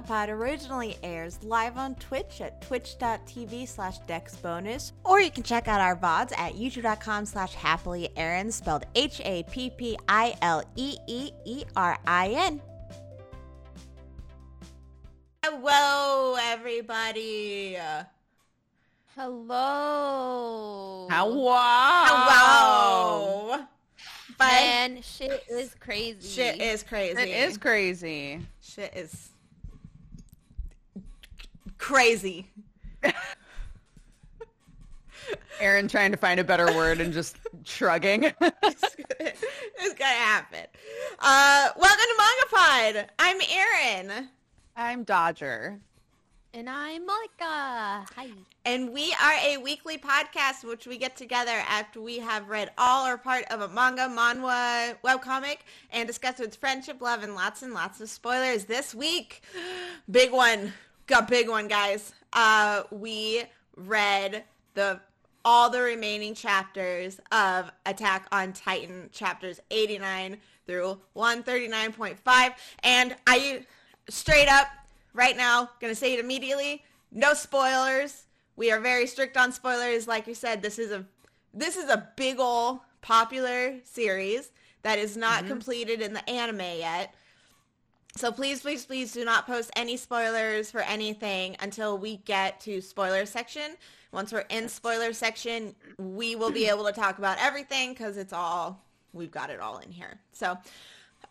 MangaPod originally airs live on Twitch at twitch.tv slash dexbonus, or you can check out our VODs at youtube.com slash happilyerin, spelled H-A-P-P-I-L-E-E-E-R-I-N. Hello, everybody. Hello. Hello. Hello. But Man, shit is crazy. shit is crazy. It is crazy. Shit is crazy. Aaron trying to find a better word and just shrugging. it's, gonna, it's gonna happen. Uh, welcome to MangaPod. I'm Aaron, I'm Dodger. And I'm Malika. Hi. and we are a weekly podcast which we get together after we have read all or part of a manga, manhwa, webcomic, and discuss its friendship, love, and lots and lots of spoilers. This week, big one, got big one, guys. Uh, we read the all the remaining chapters of Attack on Titan, chapters 89 through 139.5, and I straight up right now gonna say it immediately no spoilers. We are very strict on spoilers. Like you said this is a this is a big ol' popular series that is not completed in the anime yet so please please please do not post any spoilers for anything until we get to spoiler section. Once we're in spoiler section we will be able to talk about everything because it's all we've got it all in here. So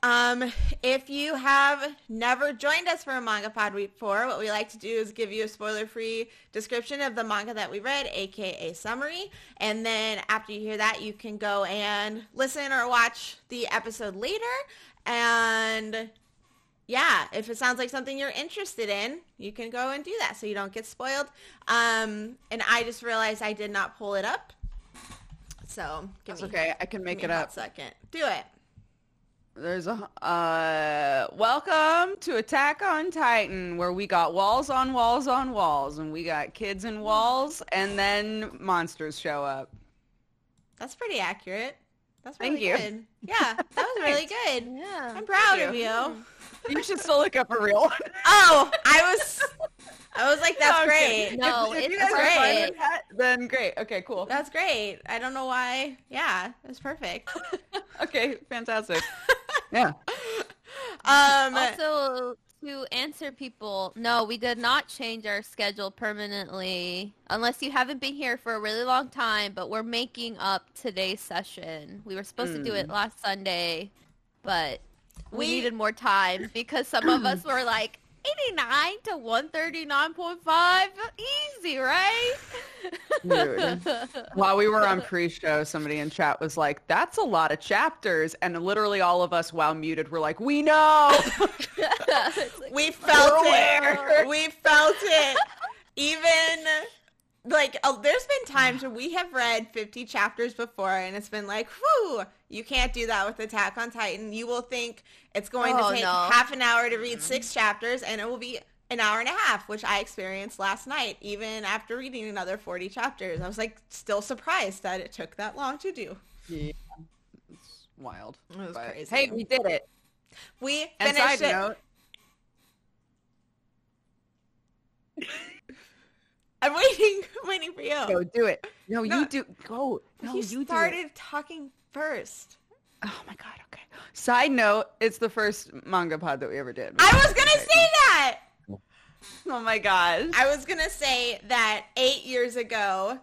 um, if you have never joined us for a manga pod before, what we like to do is give you a spoiler-free description of the manga that we read, aka summary, and then after you hear that, you can go and listen or watch the episode later. And yeah, if it sounds like something you're interested in, you can go and do that so you don't get spoiled. Um, and I just realized I did not pull it up, so give That's me, okay. I can make it up. second. Do it. There's a uh welcome to Attack on Titan where we got walls on walls on walls and we got kids in walls and then monsters show up. That's pretty accurate. That's Thank really you. good. Yeah, that was really good. Yeah. I'm proud Thank of you. you. You should still look up a real one. Oh, I was, I was like, that's Okay. great. No, if, if you it's guys are fine great. with that, then great. Okay, cool. That's great. I don't know why. Yeah, it's perfect. Okay, fantastic. Yeah. Um, Also, to answer people, no, we did not change our schedule permanently. Unless you haven't been here for a really long time, but we're making up today's session. We were supposed to do it hmm. last Sunday, but we, We- needed more time because some of us were like 89 to 139.5 easy, right? While we were on pre-show, somebody in chat was like, "That's a lot of chapters," and literally all of us, while muted, were like, "We know." Like, we felt it. aware. We felt it. Even like oh, there's been times where we have read 50 chapters before and it's been like, whew, you can't do that with Attack on Titan. You will think it's going Oh, to take no. half an hour to read mm-hmm. six chapters and it will be an hour and a half, which I experienced last night, even after reading another 40 chapters. I was like still surprised that it took that long to do. yeah. It's wild. It was But, crazy. Hey, we did it. We And finished it. note, I'm waiting, waiting for you. go do it. No, No. you do. Go. No, you you, started talking first. Oh my god. Okay. Side note: It's the first manga pod that we ever did. I was gonna say that. Oh my gosh. I was gonna say that eight years ago,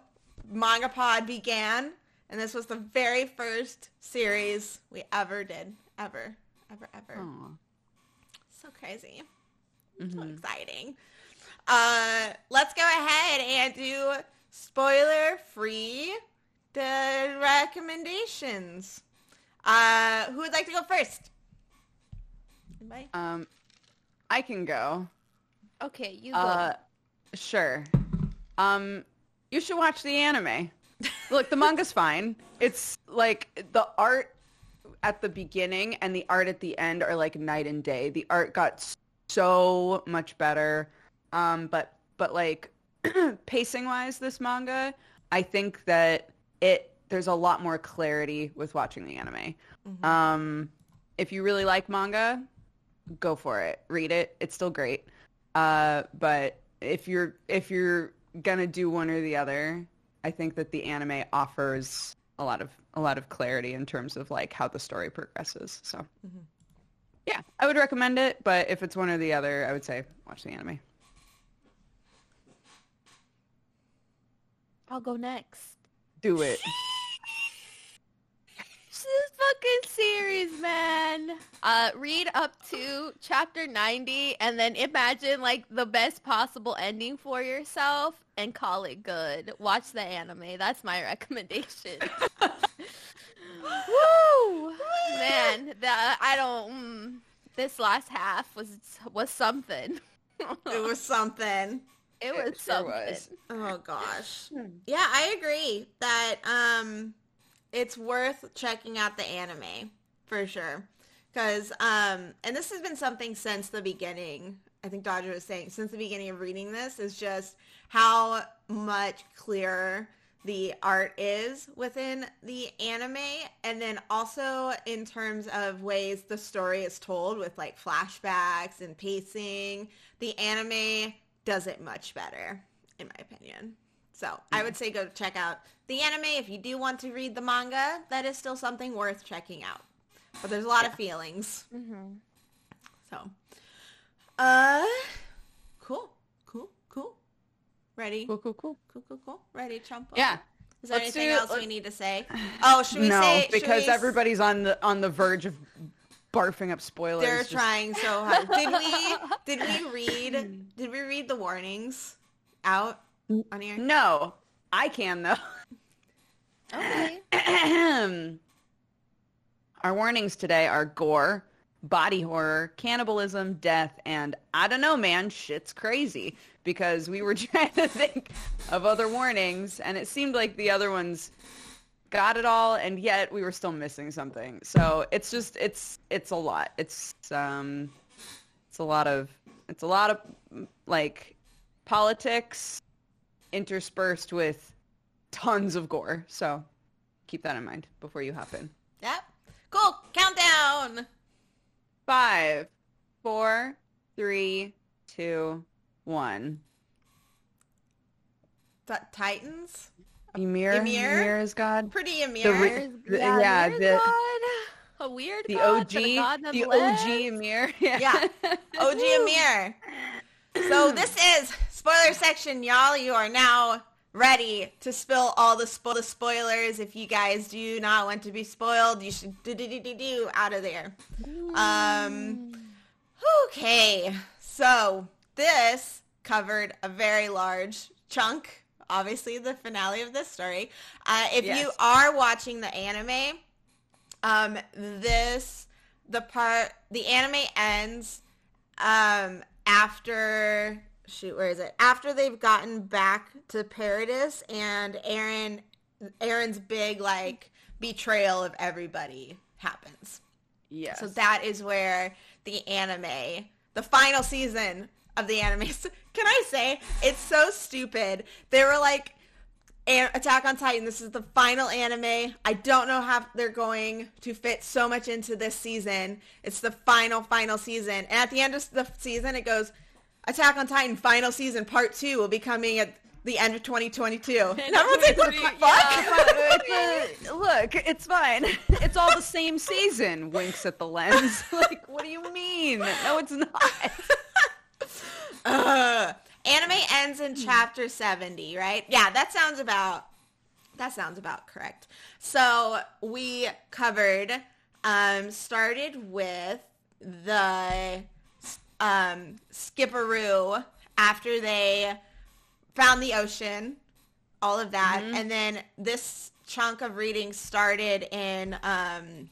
Manga Pod began, and this was the very first series we ever did, ever, ever, ever. Aw. So crazy, so Mhm. exciting. Uh, let's go ahead and do spoiler-free the recommendations. Uh, who would like to go first? Anybody? Um, I can go. okay, you go. Uh, sure. Um, you should watch the anime. Look, the manga's fine. It's like the art at the beginning and the art at the end are like night and day. The art got so much better. Um, but but like pacing wise, this manga, I think that it there's a lot more clarity with watching the anime. Mhm. Um, if you really like manga, go for it. Read it. It's still great. Uh, but if you're if you're gonna do one or the other, I think that the anime offers a lot of a lot of clarity in terms of like how the story progresses. So, yeah, I would recommend it. But if it's one or the other, I would say watch the anime. I'll go next. Do it. This fucking series, man. Uh, read up to chapter 90 and then imagine like the best possible ending for yourself and call it good. Watch the anime. That's my recommendation. Woo! Man, that I don't. Mm, this last half was was something. It was something. It It was sure something. was. Oh gosh. Yeah, I agree that um it's worth checking out the anime for sure. Cuz um and this has been something since the beginning. I think Dodger was saying since the beginning of reading this is just how much clearer the art is within the anime and then also in terms of ways the story is told with like flashbacks and pacing the anime does it much better in my opinion so i would say go check out the anime if you do want to read the manga that is still something worth checking out but there's a lot of feelings hmm so uh cool cool cool ready Cool, cool, cool. Cool, cool, cool. Ready, Trump? Yeah. Is there Let's anything do- else we need to say? Oh, should we no, say? should because we everybody's on the on the verge of barfing up spoilers. They're Just- trying so hard. Did we? Did we read? Did we read the warnings out on here? No, I can though. Okay. Our warnings today are gore, body horror, cannibalism, death, and I don't know, man, shit's crazy. Because we were trying to think of other warnings, and it seemed like the other ones got it all, and yet we were still missing something. So it's just it's it's a lot. It's um it's a lot of it's a lot of like politics interspersed with tons of gore. So keep that in mind before you hop in. Yep. Cool. Countdown. Five, four, three, two, one. T- Titans. Ymir, Ymir? Ymir is God. Pretty Amir. The re- The- yeah, yeah, weird the- god. A weird The god, OG, a god the nonetheless. OG Ymir. Yeah. OG Amir. So this is spoiler section, y'all. You are now ready to spill all the, spo- the spoilers. If you guys do not want to be spoiled, you should do do do do do out of there. Um. Okay. So this covered a very large chunk. Obviously, the finale of this story. Uh, if you are watching the anime, um, this the part the anime ends um after shoot where is it after they've gotten back to paradis and eren eren's big like betrayal of everybody happens yes. so that is where the anime the final season of the anime can i say it's so stupid they were like Attack on Titan, this is the final anime. I don't know how they're going to fit so much into this season. It's the final, final season. And at the end of the season, it goes, Attack on Titan final season part two will be coming at the end of 2022. And everyone's like, what the fuck? It's a- uh, look, it's fine. It's all the same season. Winks at the lens. like, what do you mean? No, it's not. Ugh. Anime ends in chapter 70, right? Yeah, that sounds about that sounds about correct. So we covered um started with the um skipperoo after they found the ocean, all of that. And then this chunk of reading started in um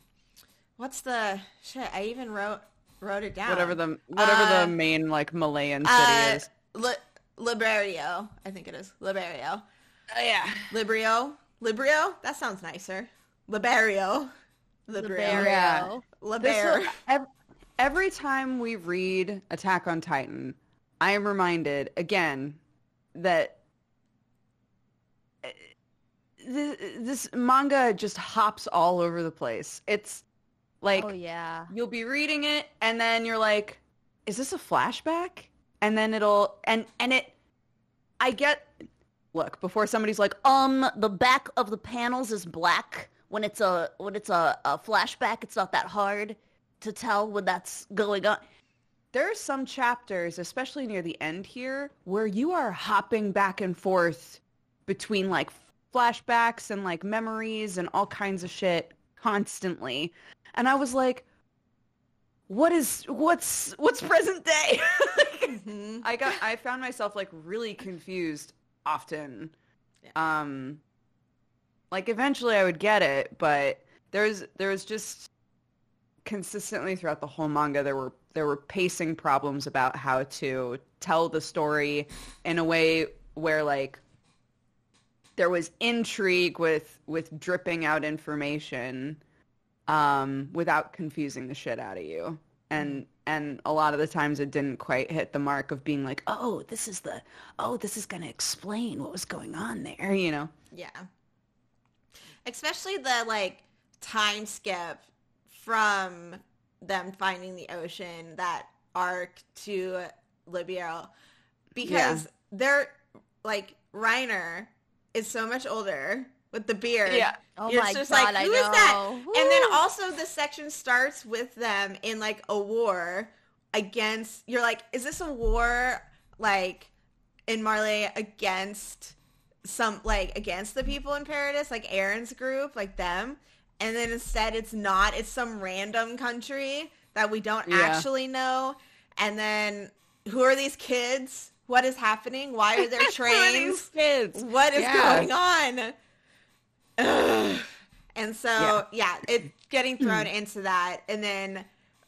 what's the shit, I even wrote wrote it down. Whatever the whatever Uh, the main like Marleyan city uh, is. Li- Liberio, I think it is. Liberio. Oh yeah. Librio? Librio? That sounds nicer. Liberio. Librio. Yeah. This Liber. every time we read Attack on Titan, I am reminded again that uh, th- this manga just hops all over the place. It's like oh yeah. you'll be reading it and then you're like, is this a flashback? and then it'll and and it I get look before somebody's like, Um, the back of the panels is black. When it's a when it's a, a flashback, it's not that hard to tell when that's going on. there are some chapters, especially near the end here, where you are hopping back and forth between like flashbacks and like memories and all kinds of shit constantly. And I was like, what is what's what's present day? Mhm. I got I found myself like really confused often. Um like eventually I would get it, but there's there was just consistently throughout the whole manga there were there were pacing problems about how to tell the story in a way where like there was intrigue with with dripping out information um without confusing the shit out of you and and a lot of the times it didn't quite hit the mark of being like oh this is the oh this is going to explain what was going on there you know Yeah. Especially the like time skip from them finding the ocean, that arc to Liberio. Because they're like Reiner is so much older with the beard. Yeah. Oh You're my just god, like, I who know. is that? And then also the section starts with them in like a war against you're like, is this a war like in Marley against some like against the people in Paradise, like Eren's group, like them? And then instead it's not, it's some random country that we don't Yeah. actually know. And then who are these kids? What is happening? Why are there Who are trains? these kids what is Yeah. going on? Ugh. And so, yeah, it's getting thrown into that, and then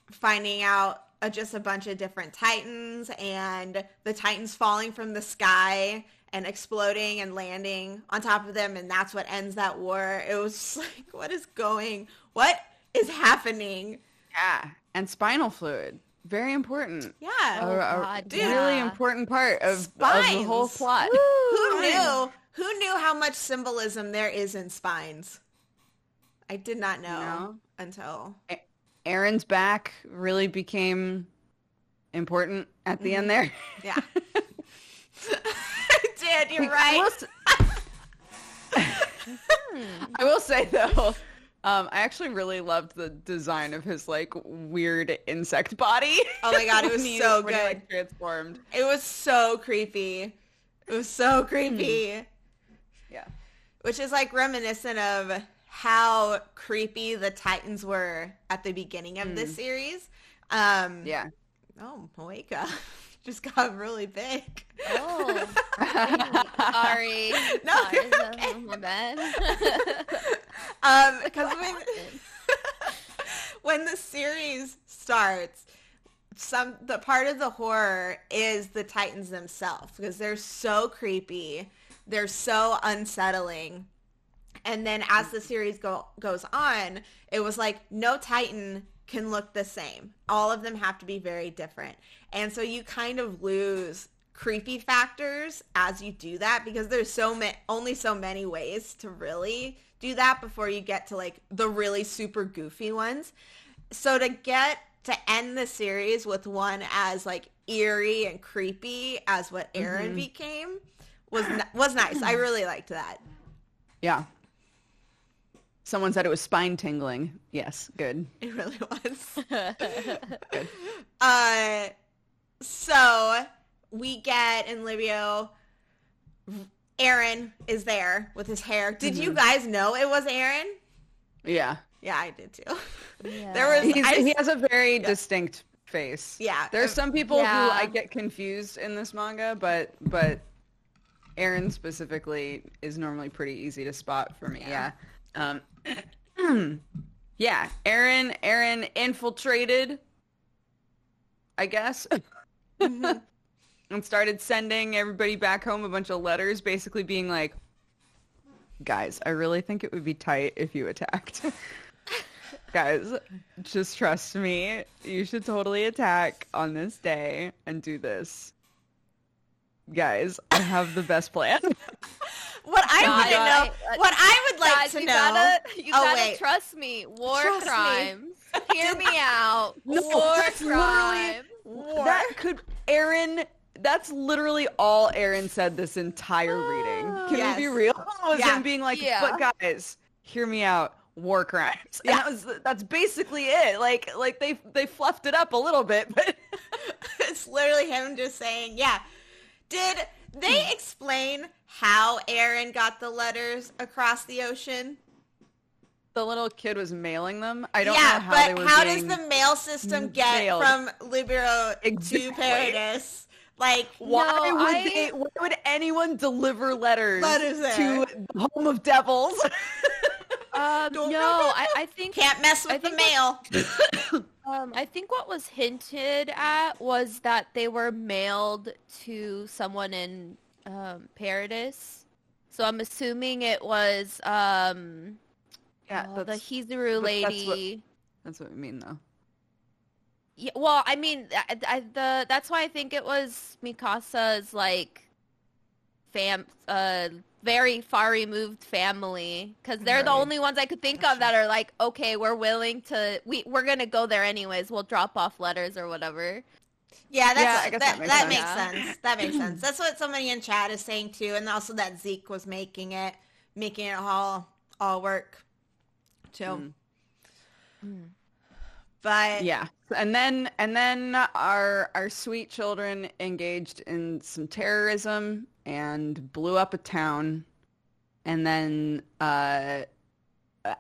finding out uh, just a bunch of different titans, and the titans falling from the sky and exploding and landing on top of them, and that's what ends that war. It was just like, what is going? What is happening? yeah and spinal fluid very important Yeah. Oh, a, a God, really yeah. important part of, of the whole Spines. plot Who knew? Who knew how much symbolism there is in spines? I did not know No. until Eren's back really became important at the end there. yeah. I did. You're right. I will say though, um, I actually really loved the design of his like weird insect body. Oh my God, it was so when he, good. like, transformed. It was so creepy. It was so creepy. Which is like reminiscent of how creepy the Titans were at the beginning of this series. Um, Yeah. Oh, Moeka just got really big. Oh, sorry. No, sorry. okay. My bad. Um, because when when the series starts, some the part of the horror is the Titans themselves because they're so creepy, they're so unsettling. And then as the series go goes on, it was like no Titan can look the same. All of them have to be very different. And so you kind of lose creepy factors as you do that because there's so many only so many ways to really do that before you get to like the really super goofy ones. So to get to end the series with one as like eerie and creepy as what Eren mm-hmm. became was was nice. I really liked that. Yeah. Someone said it was spine tingling. Yes, good. It really was. good. uh, so we get in Liberio, Eren is there with his hair. Did you guys know it was Eren? Yeah. Yeah, I did too. Yeah. There was I, he has a very distinct face. Yeah. There's some people who I get confused in this manga, but but Eren specifically is normally pretty easy to spot for me. Yeah. Um, yeah. Eren Eren infiltrated, I guess, Mm-hmm. and started sending everybody back home a bunch of letters, basically being like, "Guys, I really think it would be tight if you attacked." Guys, just trust me. You should totally attack on this day and do this. Guys, I have the best plan. what I oh God, want to know, I- what I would like Guys, to you know. gotta, you Oh, gotta wait. trust me. War Trust me. crimes. Hear me out. No, War that's literally- crimes. War. That could Eren that's literally all Eren said this entire reading. Can Yes. we be real? Was Yeah. him being like, Yeah. "But guys, hear me out. War crimes." And that was that's basically it. Like like they they fluffed it up a little bit, but it's literally him just saying, yeah. Did they explain how Eren got the letters across the ocean? the little kid was mailing them. I don't yeah, know how they but were how does the mail system get mailed. from Liberio Exactly. to Paradise? Like, Why No, would I- they? Why would anyone deliver letters, Letters to the home of devils? Um, Don't- no, no, no, I. I think can't mess with I the think mail. um, I think what was hinted at was that they were mailed to someone in um, Paradise. So I'm assuming it was um, yeah, uh, the that's, Hizuru but that's what- lady. that's what we mean, though. Yeah, well, I mean, I, I, the that's why I think it was Mikasa's like fam, uh, very far removed family because they're the only ones I could think of that are like, okay, we're willing to, we we're gonna go there anyways. We'll drop off letters or whatever. Yeah, that's Yeah, I that, guess that, that makes, makes sense. sense. That makes sense. That's what somebody in chat is saying too, and also that Zeke was making it, making it all all work too. Mm. But Yeah, and then and then our our sweet children engaged in some terrorism and blew up a town, and then uh,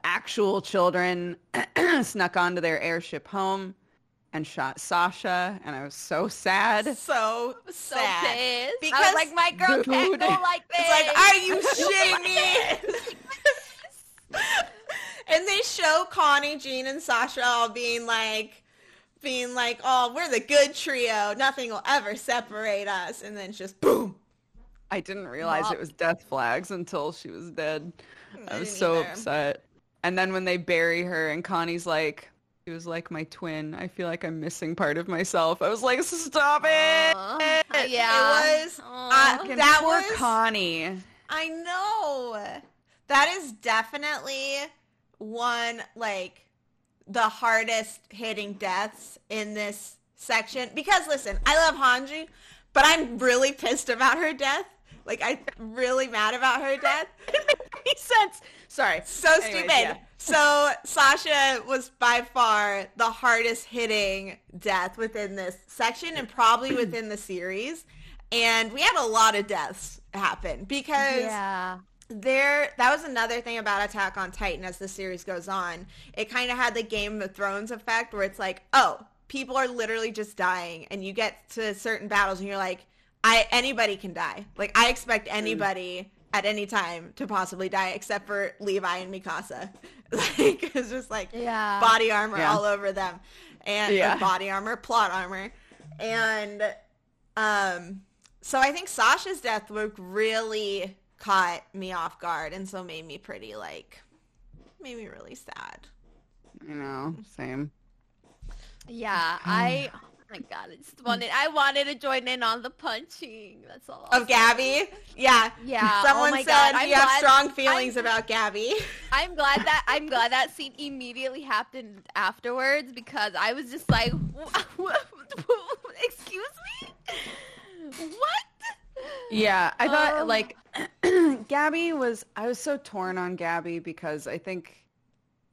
actual children snuck onto their airship home and shot Sasha, and I was so sad. so So sad. pissed. I Because- was like, my girl can't go like this. It's like, are you shitting me? and they show Connie, Jean, and Sasha all being like, being like, oh, we're the good trio. Nothing will ever separate us. And then it's just boom. I didn't realize it was death flags until she was dead. I I was so either. upset. And then when they bury her and Connie's like, she was like my twin. I feel like I'm missing part of myself. I was like, stop it. Aw, yeah. It was, uh, that poor was, Connie. I know. That is definitely one, like, the hardest hitting deaths in this section. Because, listen, I love Hanji, but I'm really pissed about her death. Like, I'm really mad about her death. Makes sense. Sorry. So Anyways, stupid. yeah. So Sasha was by far the hardest hitting death within this section and probably within the series. And we had a lot of deaths happen because Yeah. there that was another thing about Attack on Titan as the series goes on. It kind of had the Game of Thrones effect where it's like, oh, people are literally just dying and you get to certain battles and you're like, I anybody can die. Like I expect anybody at any time to possibly die except for Levi and Mikasa. like it's just like Yeah. body armor Yeah. all over them. And or Yeah. body armor, plot armor. And um so I think Sasha's death work really caught me off guard and so made me pretty like made me really sad. You know, same. Yeah, I. Oh my god, I just wanted. I wanted to join in on the punching. That's all. Of Gabi? Yeah. Yeah. Someone oh my said god, I'm you have glad, strong feelings I'm- about Gabi. I'm glad that I'm glad that scene immediately happened afterwards because I was just like, excuse me, what? Yeah, I thought Um, like Gabi was I was so torn on Gabi because I think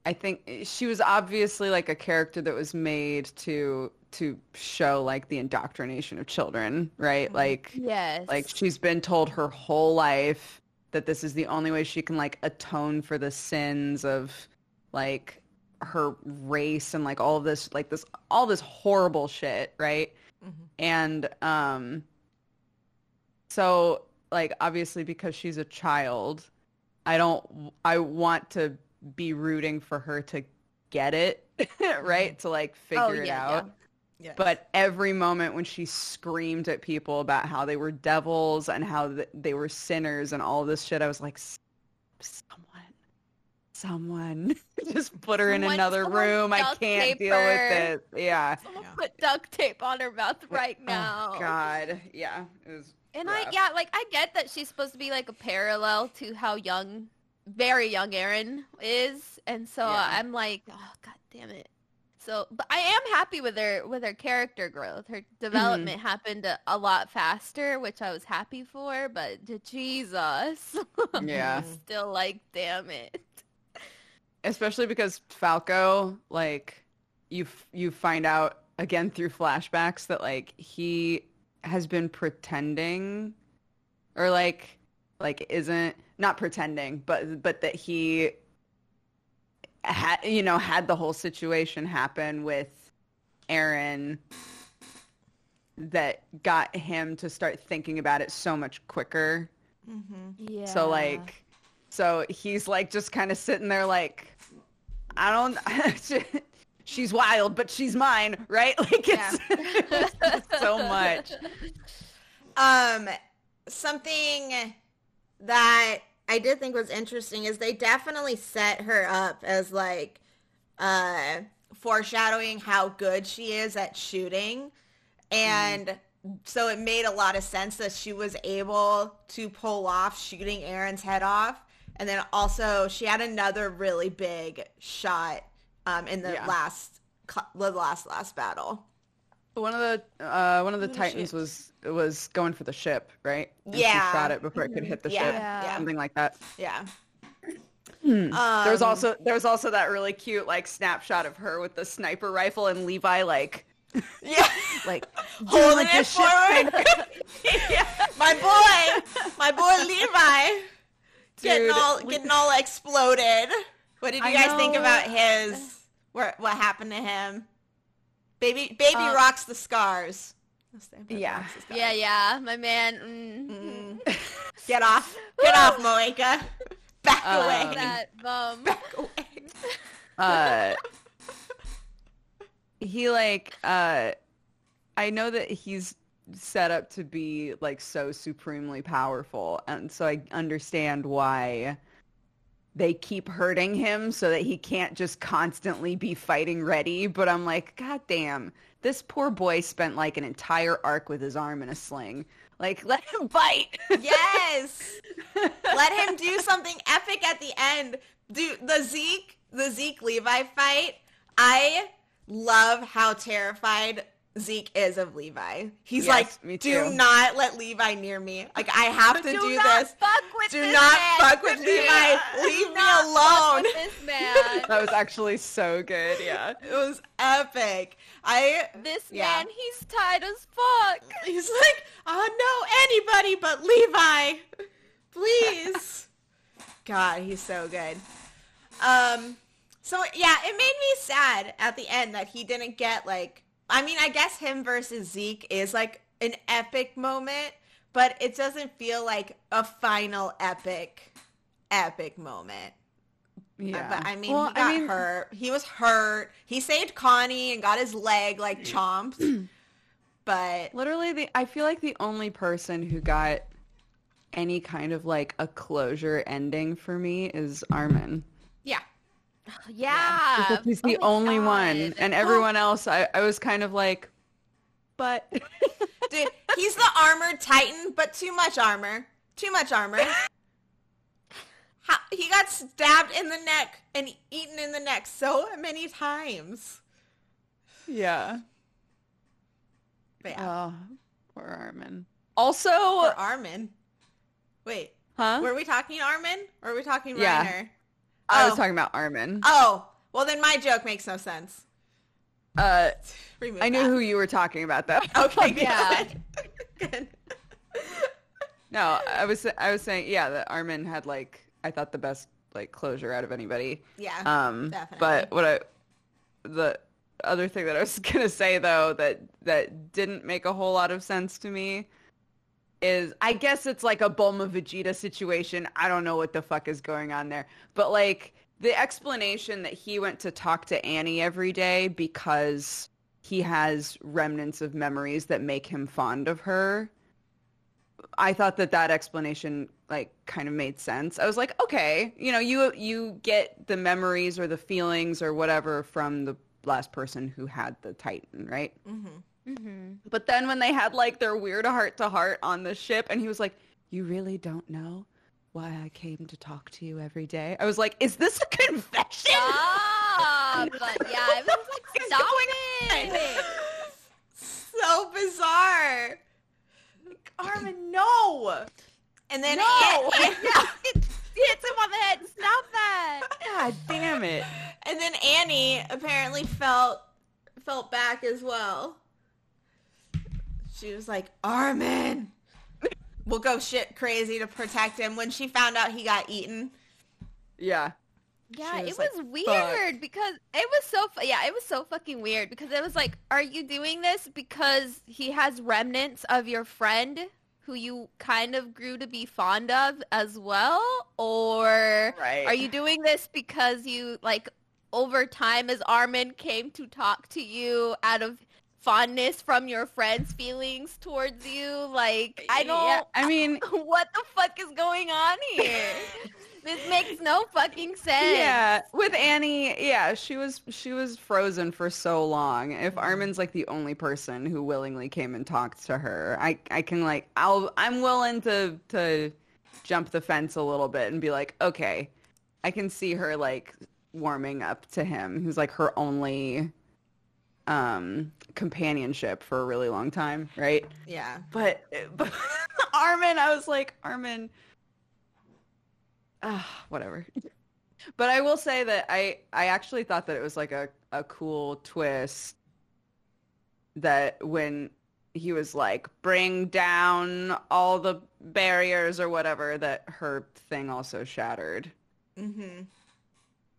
I think she was obviously like a character that was made to to show like the indoctrination of children, right? Mm-hmm. Like Yes. like she's been told her whole life that this is the only way she can like atone for the sins of like her race and like all of this like this all this horrible shit, right? Mm-hmm. And um so like obviously because she's a child, I don't I want to be rooting for her to get it, right? Mm-hmm. To like oh, figure Oh, it yeah, out. Yeah. But every moment when she screamed at people about how they were devils and how th- they were sinners and all this shit, I was like, someone, someone, just put her in another room. I can't tape deal with her. it. Yeah. Someone Yeah. put duct tape on her mouth right oh, now. Oh God. Yeah. It was. And I yeah, like I get that she's supposed to be like a parallel to how young, very young Eren is, and so Yeah. I'm like, oh god damn it. So, but I am happy with her with her character growth. Her mm-hmm. development happened a, a lot faster, which I was happy for. But Jesus, Yeah. still like, damn it. especially because Falco, like you f- you find out again through flashbacks that like he has been pretending or like like isn't not pretending, but but that he had you know had the whole situation happen with Eren that got him to start thinking about it so much quicker. Yeah. So like, so he's like just kind of sitting there like, I don't. she's wild, but she's mine, right? Like it's, it's so much. Um, something that I did think was interesting is they definitely set her up as like uh foreshadowing how good she is at shooting and so it made a lot of sense that she was able to pull off shooting Eren's head off and then also she had another really big shot um in the Yeah. last the last last battle. One of the uh, one of the Titans was was going for the ship, right? And Yeah. she shot it before it could hit the Yeah, ship, yeah. something like that. Yeah. there was Um, also there was also that really cute like snapshot of her with the sniper rifle and Levi like Yeah. like Holding it forward. yeah. my boy, my boy Levi, getting all Le- getting all exploded. What did you I guys think about his? What what happened to him? Baby, baby Uh, rocks the scars. Yeah. The scars. yeah, yeah, my man. Mm, Mm. Get off, get off, Moeka. Back Uh, away, that bum. back away. uh he like uh i know that he's set up to be like so supremely powerful and so i understand why they keep hurting him so that he can't just constantly be fighting ready but i'm like god damn this poor boy spent like an entire arc with his arm in a sling like let him fight Yes. Let him do something epic at the end. Do the Zeke, the Zeke Levi fight. I love how terrified Zeke is of Levi. He's Yes, me like, do not let Levi near me. Like I have to do, do, not this. fuck with Do this not man. fuck with Levi. Leave Do me not fuck alone. with this man. that was actually so good yeah It was epic. I This Yeah. man, he's tight as fuck. He's like, oh no, anybody but Levi. Please. God, he's so good. Um so yeah, it made me sad at the end that he didn't get like I mean, I guess him versus Zeke is like an epic moment, but it doesn't feel like a final epic epic moment. Uh, yeah But I mean, Well, he got hurt. He was hurt. He saved Connie and got his leg like chomped. but Literally, the I feel like the only person who got any kind of like a closure ending for me is Armin. yeah. Yeah. Because he's Oh the my only one, God. and everyone else, I, I was kind of like, but Dude, he's the armored titan, but too much armor. Too much armor. How, he got stabbed in the neck and eaten in the neck so many times. yeah. But yeah, Oh, poor Armin. Also, for Armin. Wait, huh? were we talking Armin or were we talking Yeah. Reiner? I was Oh. talking about Armin. Oh, well then my joke makes no sense. Uh, Remove I knew that. who you were talking about, though. Okay, good. Yeah. Good. No, I was I was saying, yeah, that Armin had like I thought the best like closure out of anybody. Yeah, Um, definitely. but what I the other thing that I was gonna say though that that didn't make a whole lot of sense to me is I guess it's like a Bulma Vegeta situation. I don't know what the fuck is going on there, but like the explanation that he went to talk to Annie every day because he has remnants of memories that make him fond of her. I thought that that explanation like kind of made sense. I was like, okay, you know, you you get the memories or the feelings or whatever from the last person who had the Titan, right? Mm-hmm. Mhm. But then when they had like their weird heart to heart on the ship and he was like, "You really don't know why I came to talk to you every day?" I was like, "Is this a confession?" Stop! yeah, it was like, stop it! so bizarre. Armin, no. And then No! An- An- Hits him on the head. And stop that! God damn it. and then Annie apparently felt felt back as well. She was like, Armin, we'll go shit crazy to protect him. When she found out he got eaten, Yeah. Yeah, She it was like, was weird because it was so fu- yeah, it was so fucking weird because it was like, are you doing this because he has remnants of your friend who you kind of grew to be fond of as well, or Right. are you doing this because you like over time as Armin came to talk to you out of fondness from your friend's feelings towards you? Like, I don't. Yeah, I mean, what the fuck is going on here? this makes no fucking sense. yeah, with Annie, yeah, she was she was frozen for so long. If mm-hmm. Armin's like the only person who willingly came and talked to her, I I can like I'll I'm willing to to jump the fence a little bit and be like, okay, I can see her like warming up to him, who's like her only um companionship for a really long time, right? yeah. But, but Armin, I was like, Armin, ah, whatever. But I will say that I, I actually thought that it was like a, a cool twist that when he was like, bring down all the barriers or whatever, that her thing also shattered. Mm-hmm.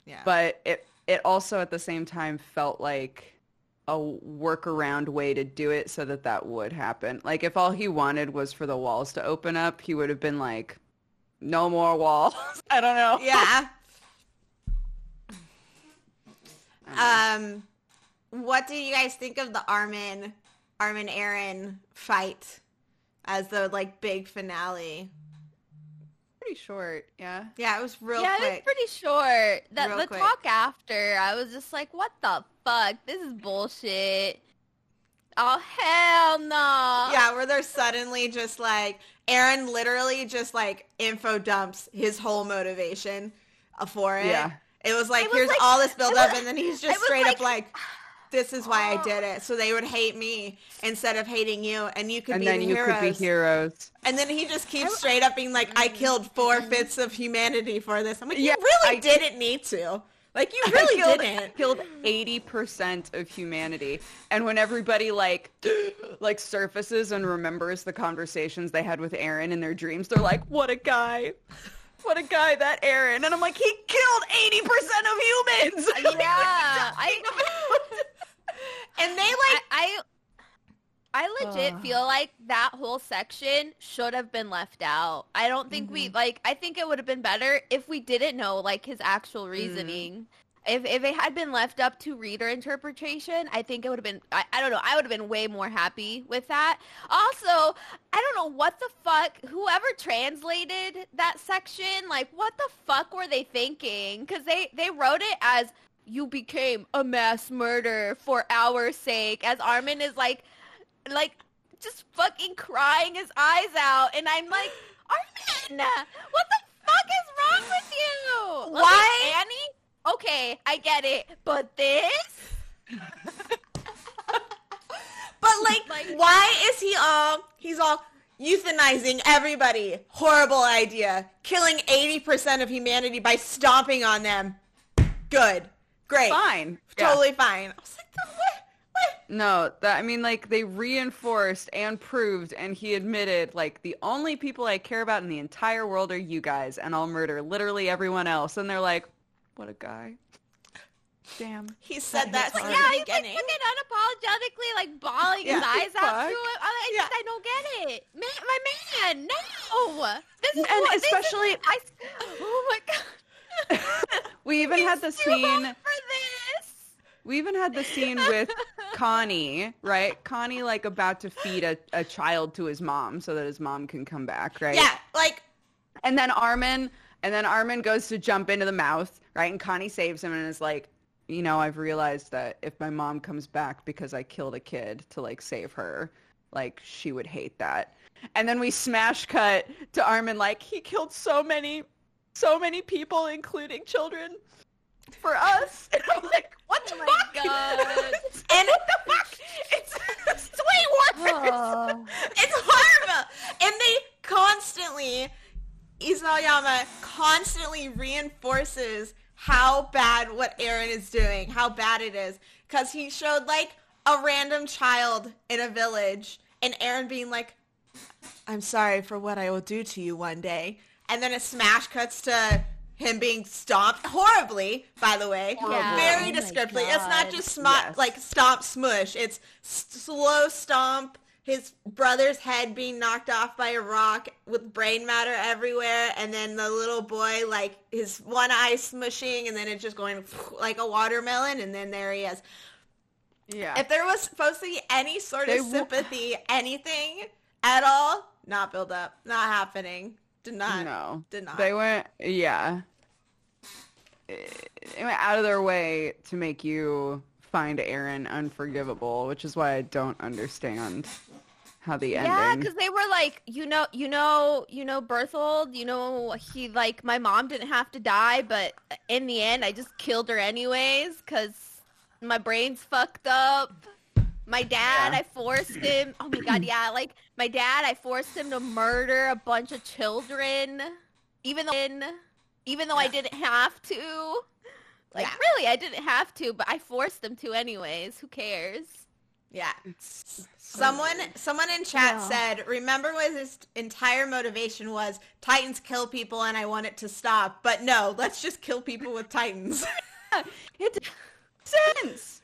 Yeah. But it, it also at the same time felt like a workaround way to do it so that that would happen. Like if all he wanted was for the walls to open up, he would have been like, no more walls. I don't know. yeah. Um, what do you guys think of the Armin, Armin Eren fight as the like big finale? Pretty short, yeah. Yeah, it was real yeah, it was pretty short. The, Real the quick. talk after, I was just like, what the fuck? This is bullshit. Oh, hell no. yeah, where they're suddenly just like Eren literally just like info dumps his whole motivation uh, for it. Yeah. It was like It was here's like- all this build it up was- and then he's just was straight up like- like this is why I did it. So they would hate me instead of hating you and you could and be then the you heroes. could be heroes. And then he just keeps straight up being like, I killed four fifths of humanity for this. I'm like, Yeah, you really I- didn't need to. Like, you really killed, didn't. killed 80% of humanity. And when everybody like like surfaces and remembers the conversations they had with Eren in their dreams, they're like, what a guy. What a guy that Eren. And I'm like, he killed 80% of humans. Yeah, I, And they like, I, I legit Ugh. feel like that whole section should have been left out. I don't think we mm-hmm. like. I think it would have been better if we didn't know like his actual mm. reasoning. If if it had been left up to reader interpretation, I think it would have been. I, I don't know. I would have been way more happy with that. Also, I don't know what the fuck. Whoever translated that section, like, what the fuck were they thinking? Because they they wrote it as you became a mass murderer for our sake, as Armin is like, like, just fucking crying his eyes out, and I'm like, Armin, what the fuck is wrong with you? Okay, Why? Annie? Okay, I get it, but this? but like, Like- why is he all, he's all euthanizing everybody. Horrible idea. Killing 80% of humanity by stomping on them. Good. Great. Fine. Yeah. Totally fine. I was like, "The- what? What? No, that I mean like they reinforced and proved and he admitted like the only people I care about in the entire world are you guys and I'll murder literally everyone else and they're like, what a guy. Damn. He said that hits since hard. Yeah, the he's like beginning. fucking unapologetically like bawling his Yeah. eyes out to Fuck. it. I, I Yeah. just I don't get it, man. My man, no. This is And what, this is- especially- I, oh my god. We even had the He's scene for this. We even had the scene with Connie, right? Connie like about to feed a, a child to his mom so that his mom can come back, right? Yeah, like, And then Armin, and then Armin goes to jump into the mouth, right? And Connie saves him and is like, you know, I've realized that if my mom comes back because I killed a kid to like save her, like she would hate that. And then we smash cut to Armin like he killed so many, so many people, including children. For us. And I'm like, what the Oh my fuck? God. And what the fuck? It's, it's way worse. Oh. It's horrible. And they constantly, Isayama constantly reinforces how bad what Eren is doing, how bad it is. Because he showed like a random child in a village and Eren being like, I'm sorry for what I will do to you one day. And then a smash cuts to him being stomped horribly, by the way. Yeah. Very Oh descriptively. It's not just smut, Yes. like stomp smush. It's s- slow stomp. His brother's head being knocked off by a rock with brain matter everywhere, and then the little boy like his one eye smushing, and then it's just going like a watermelon, and then there he is. Yeah. If there was supposed to be any sort They of wa- sympathy, anything at all, not build up, not happening. Did not. no. Did not. They went, yeah. They went out of their way to make you find Eren unforgivable, which is why I don't understand how the ending. Yeah, because they were like, you know, you know, you know, Berthold, you know, he like my mom didn't have to die, but in the end, I just killed her anyways because my brain's fucked up. My dad, Yeah. I forced him. Oh my god, yeah, like my dad, I forced him to murder a bunch of children, even though, even though I didn't have to. Like Yeah. really, I didn't have to, but I forced them to anyways. Who cares? Yeah. Someone someone in chat Yeah. said, remember what his entire motivation was Titans kill people and I want it to stop. But no, let's just kill people with Titans. it makes sense.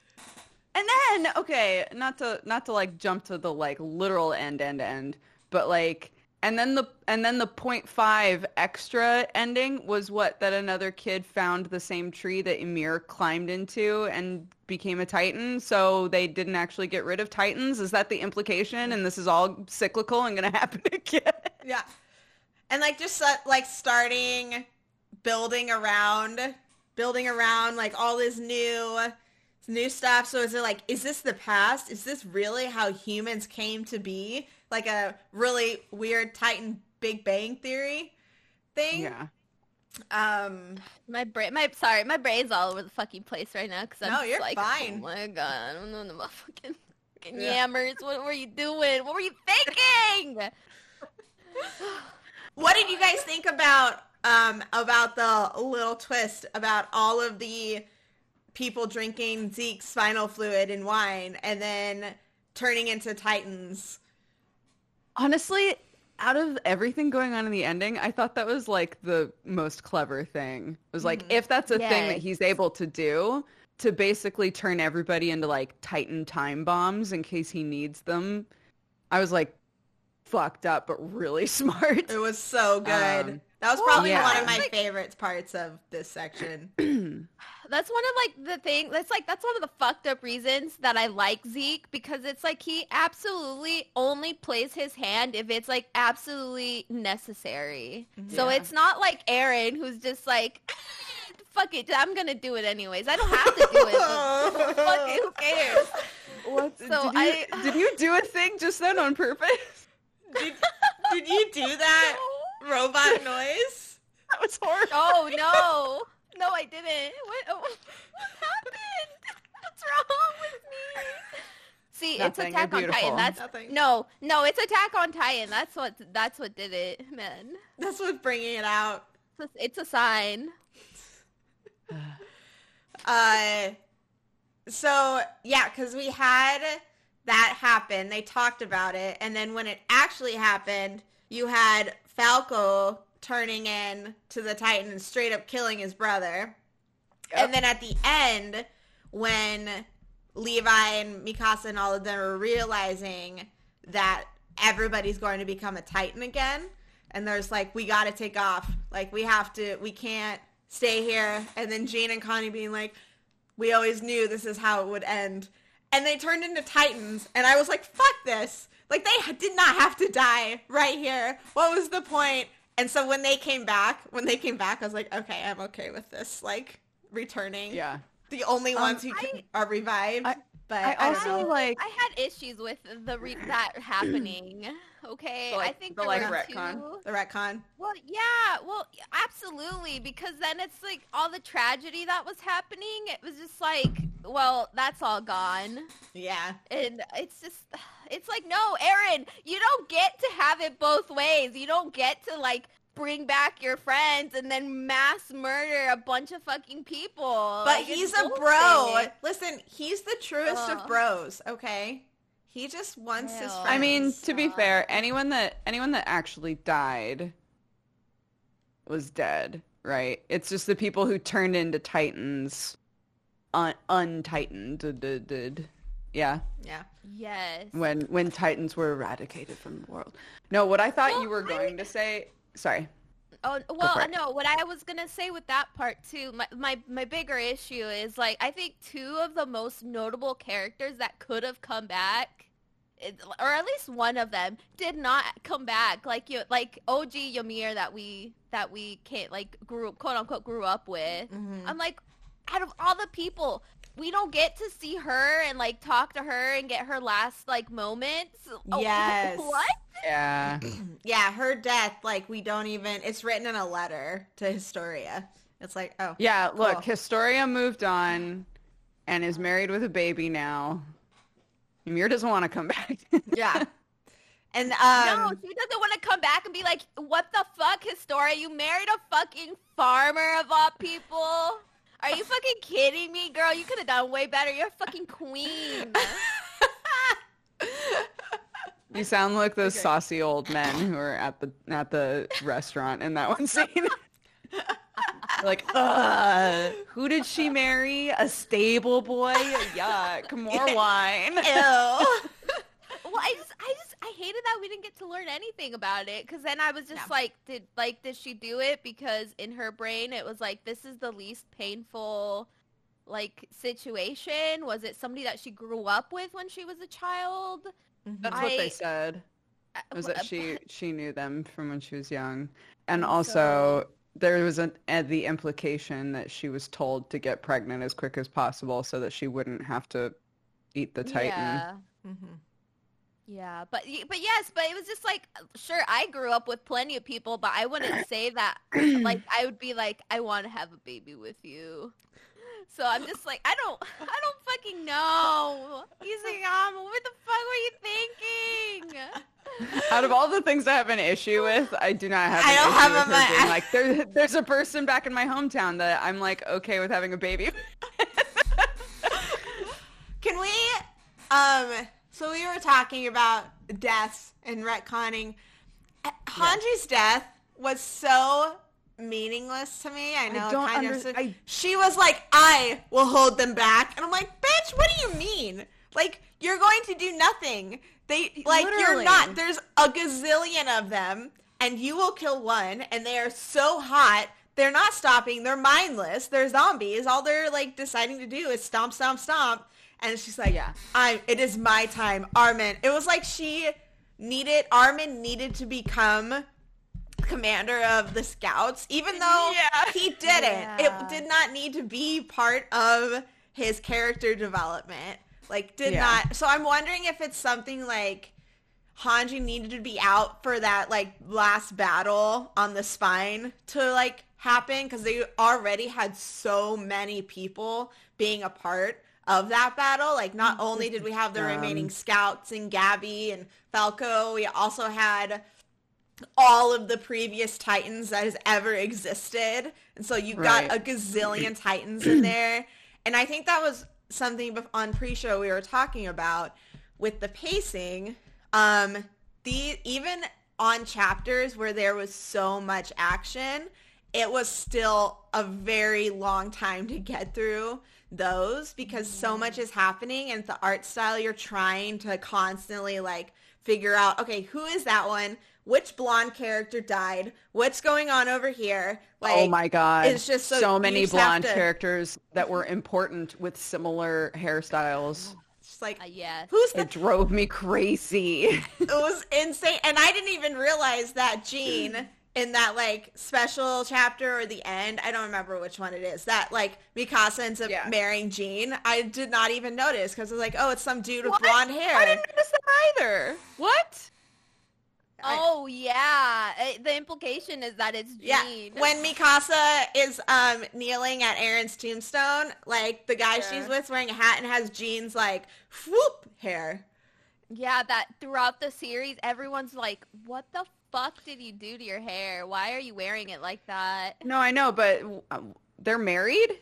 And then, okay, not to not to like jump to the like literal end end end, but like and then the and then the point five extra ending was what that another kid found the same tree that Ymir climbed into and became a Titan, so they didn't actually get rid of Titans. Is that the implication? And this is all cyclical and gonna happen again. yeah. And like just uh, like starting building around building around like all this new new stuff. So is it like is this the past? Is this really how humans came to be? Like a really weird Titan Big Bang theory thing? Yeah. Um My brain, my sorry, my brain's all over the fucking place right now because I'm No, you're like, fine. oh my god, I don't know about fucking, fucking Yeah. yammers. What were you doing? What were you thinking? What did you guys think about um about the little twist about all of the people drinking Zeke's spinal fluid and wine and then turning into titans? Honestly, out of everything going on in the ending, I thought that was like the most clever thing. It was like if that's a thing that he's able to do to basically turn everybody into like Titan time bombs in case he needs them. I was like fucked up but really smart. It was so good. Um, that was probably yeah. one of my Like- favorite parts of this section. That's one of like the thing. That's like that's one of the fucked up reasons that I like Zeke because it's like he absolutely only plays his hand if it's like absolutely necessary. Mm-hmm. So it's not like Eren who's just like, fuck it, I'm gonna do it anyways. I don't have to do it. fuck it, who cares? What? So did, you, I- did you do a thing just then on purpose? did, did you do that robot noise? That was horrible. Oh no, no, I didn't. What, oh, what happened? What's wrong with me? See, Nothing, it's Attack on Titan. That's Nothing. no, no, it's Attack on Titan. That's what that's what did it, man. That's what's bringing it out. It's a, it's a sign. Uh, so yeah, because we had that happen. They talked about it, and then when it actually happened, you had Falco turning in to the Titan and straight up killing his brother. And then at the end, when Levi and Mikasa and all of them are realizing that everybody's going to become a Titan again, and there's like, we got to take off. Like, we have to, we can't stay here. And then Jean and Connie being like, we always knew this is how it would end. And they turned into Titans, and I was like, fuck this. Like, they did not have to die right here. What was the point? And so when they came back, when they came back, I was like, okay, I'm okay with this. Like, returning. Yeah. The only um, ones who I- can, are revived. I- But I I, also know. like I had issues with the re- that happening. Okay, The, like- I think the, there like, retcon? two. the retcon. Well, yeah, well, absolutely, because then it's like all the tragedy that was happening. It was just like, well, that's all gone, Yeah. and it's just, it's like, no, Eren, you don't get to have it both ways. You don't get to like bring back your friends and then mass murder a bunch of fucking people. But Like, he's a bro. bullshit. Listen, he's the truest of bros, okay? He just wants his friends. I mean, to be fair, anyone that anyone that actually died was dead, right? It's just the people who turned into titans, un- untitaned, did, did, yeah. yeah. Yes. When when titans were eradicated from the world. No, what I thought Well, you were I- going to say. Sorry. Oh well, no. What I was gonna say with that part too, my, my my bigger issue is like I think two of the most notable characters that could have come back, or at least one of them, did not come back. Like you, like OG Ymir that we that we can't like grew quote unquote grew up with. Mhm. I'm like, out of all the people, we don't get to see her and like talk to her and get her last like moments. Oh, Yes. what? Yeah. Yeah, her death, like, we don't even, it's written in a letter to Historia. It's like, oh. Yeah, look, Historia moved on and is married with a baby now. Ymir doesn't want to come back. Yeah. And, no, um, she doesn't want to come back and be like, "What the fuck, Historia? You married a fucking farmer of all people? Are you fucking kidding me, girl? You could have done way better. You're a fucking queen." You sound like those Okay. saucy old men who are at the at the restaurant in that one scene. like, uh, who did she marry? A stable boy? Yuck! More wine. ew. well, I just, I just, I hated that we didn't get to learn anything about it because then I was just Yeah. like, did like did she do it because in her brain it was like this is the least painful like situation? Was it somebody that she grew up with when she was a child? That's what they said. Uh, Was that she she knew them from when she was young, and And also so- there was an, uh, the implication that she was told to get pregnant as quick as possible so that she wouldn't have to eat the titan. Yeah. Mhm. Yeah, but but yes, but it was just like sure I grew up with plenty of people, but I wouldn't say that like I would be like I want to have a baby with you. So I'm just like I don't I don't fucking know. He's like, um, what the fuck were you thinking? Out of all the things I have an issue with, I do not have I don't issue have with a being like there, there's a person back in my hometown that I'm like okay with having a baby. Can we, um, so we were talking about deaths and retconning. Hanji's death was so meaningless to me. I know, don't kind under- of. I- She was like, "I will hold them back," and I'm like, "Bitch, what do you mean? Like, you're going to do nothing? They like you're not. There's a gazillion of them, and you will kill one, and they are so hot." They're not stopping. They're mindless. They're zombies. All they're like deciding to do is stomp, stomp, stomp. And she's like, Yeah. I'm, it is my time, Armin. It was like she needed Armin needed to become commander of the scouts, even though Yeah. he didn't. Yeah. It did not need to be part of his character development. Like did Yeah. not. So I'm wondering if it's something like Hanji needed to be out for that like last battle on the spine to like happen because they already had so many people being a part of that battle. Like not only did we have the Um, remaining scouts and Gabi and Falco, we also had all of the previous Titans that has ever existed. And so you got a gazillion Titans in there. And I think that was something on pre-show we were talking about with the pacing. Um, the even on chapters where there was so much action, it was still a very long time to get through those because so much is happening and the art style you're trying to constantly like figure out okay who is that one which blonde character died what's going on over here like oh my god! it's just so- so, many just blonde to- characters that were important with similar hairstyles. it's just like Uh, yes. who's the It drove me crazy. it was insane and i didn't even realize that jean in that like special chapter or the end, I don't remember which one it is, that like Mikasa ends up Yeah. marrying Jean, I did not even notice because I was like, oh, it's some dude with What? blonde hair. I didn't notice that either. What? I- Oh yeah, Eh, the implication is that it's Jean. Yeah, Jean. when Mikasa is um kneeling at Eren's tombstone, like the guy Yeah. she's with wearing a hat and has Jean's like whoop hair. Yeah, that throughout the series, everyone's like, "What the fuck did you do to your hair? Why are you wearing it like that?" No, I know, but uh, they're married.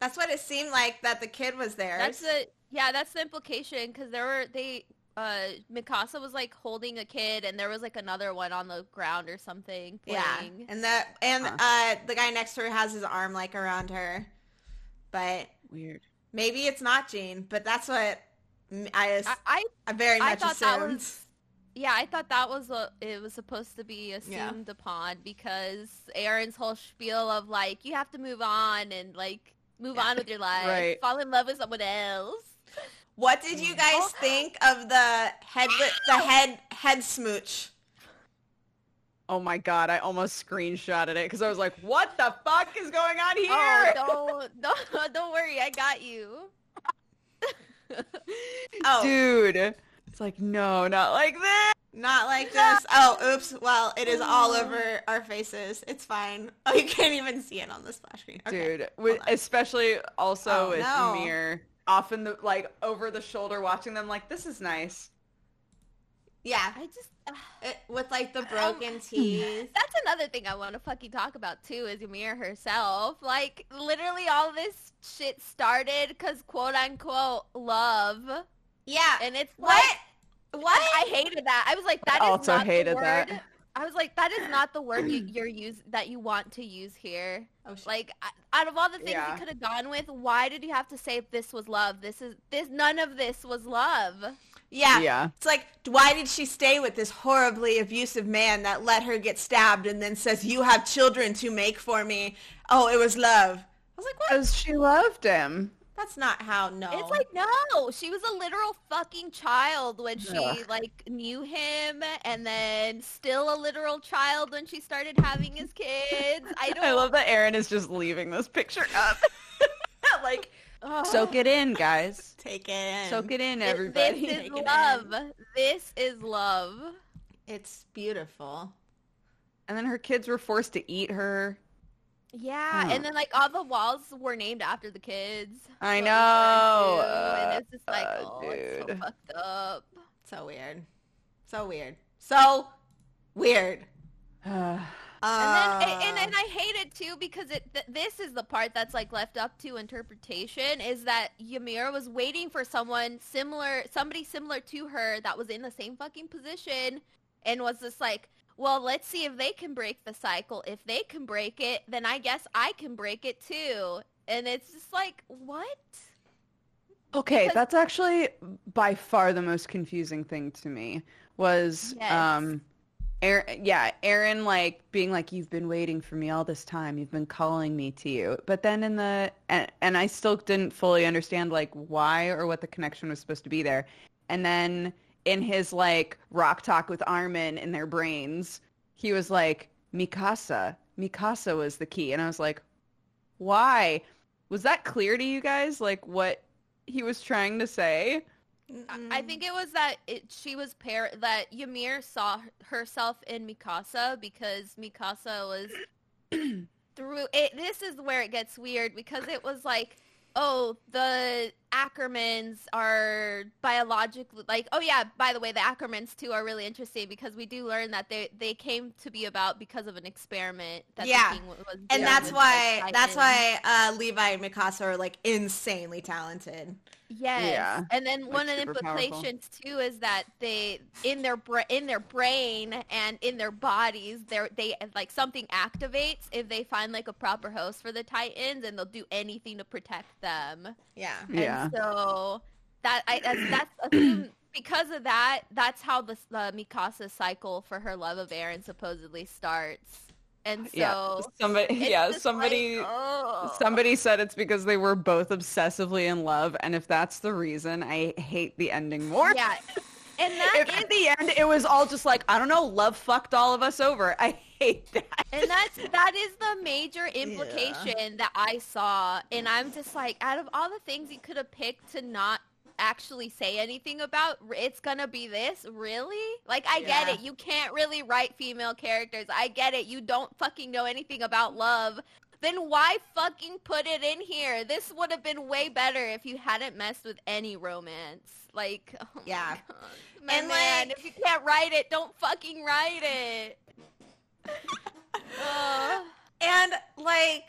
That's what it seemed like that the kid was there. That's the yeah, that's the implication because there were they uh Mikasa was like holding a kid and there was like another one on the ground or something yeah, and that and Huh. uh the guy next to her has his arm like around her, but Weird. maybe it's not Jean. But that's what m- I I, I I very I much thought that assumed. was yeah, I thought that was what it was supposed to be assumed Yeah. upon because Eren's whole spiel of like you have to move on and like move Yeah. on with your life, Right. fall in love with someone else. What did you guys Oh. think of the head the head head smooch? Oh my god, I almost screenshotted it because I was like, "What the fuck is going on oh, here?" Oh, don't don't don't worry, I got you. Oh, Dude, it's like, no, not like this. Not like this. Oh, oops. Well, it is all over our faces. It's fine. Oh, you can't even see it on the splash screen. Okay. Dude, with, especially also Oh, with no. Mir off in the like over the shoulder watching them like this is nice. Yeah. I just uh, It, with like the broken teeth. that's another thing I want to fucking talk about too is Ymir herself. Like literally all this shit started because quote unquote love, Yeah. and it's What? like What? I hated that. I was like, that I is also not the hated word. that. I was like, that is not the word you, you're use that you want to use here. Oh, shit. Like, out of all the things Yeah. you could have gone with, why did you have to say this was love? This is this. None of this was love. yeah. Yeah. It's like, why did she stay with this horribly abusive man that let her get stabbed and then says, you have children to make for me? Oh, it was love. I was like, what? Because she loved him. That's not how, no. It's like no, she was a literal fucking child when she Ugh. like knew him, and then still a literal child when she started having his kids. I don't. I love that Aaron is just leaving this picture up. like, Ugh. soak it in, guys. Take it in. Soak it in, everybody. This is Take love. in. This is love. It's beautiful. And then her kids were forced to eat her. Yeah, Huh. and then like all the walls were named after the kids. I So know. weird, and it's just like, Uh, oh, it's so fucked up. So weird. So weird. So weird. Uh, And then, and, and, Uh, and I hate it too because it th- this is the part that's like left up to interpretation is that Ymir was waiting for someone similar, somebody similar to her that was in the same fucking position, and was just like, well, let's see if they can break the cycle. If they can break it, then I guess I can break it too. And it's just like, what? okay, Because- that's actually by far the most confusing thing to me was Yes. um Eren, yeah, Eren like being like you've been waiting for me all this time. You've been calling me to you. But then in the and, and I still didn't fully understand like why or what the connection was supposed to be there. And then in his like rock talk with Armin in their brains, he was like Mikasa. Mikasa was the key. And I was like, why? Was that clear to you guys like what he was trying to say? I think it was that it, she was pair that Ymir saw herself in Mikasa because Mikasa was through it. This is where it gets weird because it was like, oh, the Ackermans are biologically like, oh yeah. By the way, the Ackermans too are really interesting because we do learn that they they came to be about because of an experiment that the Yeah. king was and that's why like, that's why uh, Levi and Mikasa are like insanely talented. Yes. Yeah. And then Like, one of the super powerful. implications too is that they in their bra- in their brain and in their bodies they they like something activates if they find like a proper host for the Titans and they'll do anything to protect them. Yeah. Yeah. And so that I that's, that's assumed- because of that that's how the the Mikasa cycle for her love of Eren supposedly starts. And so yeah. Somebody yeah, somebody like, oh. Somebody said it's because they were both obsessively in love, and if that's the reason, I hate the ending more. Yeah. And that if is at the end it was all just like I don't know, love fucked all of us over. I hate that. And that's that is the major implication that I saw, and I'm just like, out of all the things you could have picked to not actually say anything about, it's gonna be this. Really? Like, I get it. You can't really write female characters. I get it. You don't fucking know anything about love. Then why fucking put it in here? This would have been way better if you hadn't messed with any romance. Like, oh Yeah. And, man, like- if you can't write it, don't fucking write it. And like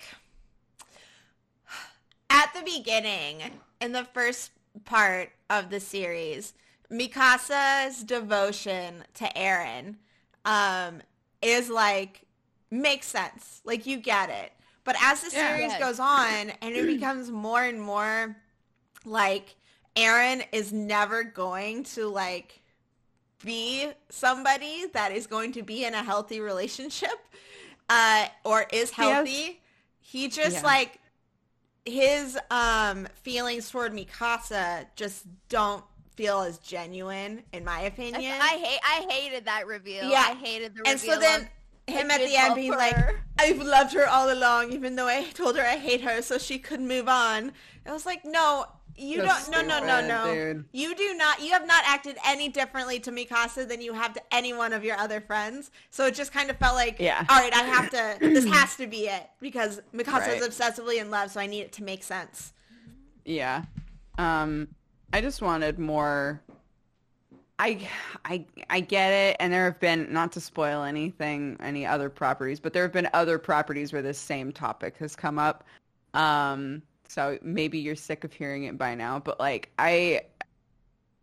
at the beginning, in the first part of the series, Mikasa's devotion to Eren um, is like makes sense. Like you get it. But as the Yeah. series Yes. goes on and it becomes more and more like Eren is never going to like be somebody that is going to be in a healthy relationship uh or is healthy. He just Yeah. like his um feelings toward Mikasa just don't feel as genuine in my That's- opinion. I hate. I hated that reveal. Yeah. I hated the and reveal. so then him at the end being like. I've loved her all along, even though I told her I hate her so she could move on. I was like, no, you So don't, no, no, no, no. dude. You do not, you have not acted any differently to Mikasa than you have to any one of your other friends. So it just kind of felt like, Yeah. all right, I have to, this has to be it because Mikasa Right. is obsessively in love, so I need it to make sense. Yeah. Um I just wanted more I I I get it and there have been not to spoil anything any other properties, but there have been other properties where this same topic has come up. Um so maybe you're sick of hearing it by now, but like I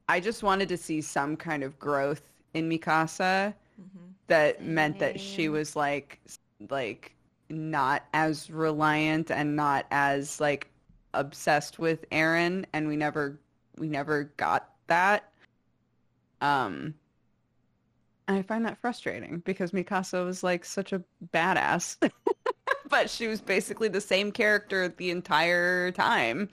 I just wanted to see some kind of growth in Mikasa that meant that she was like like not as reliant and not as like obsessed with Eren and we never we never got that. Um and I find that frustrating because Mikasa was like such a badass. but she was basically the same character the entire time.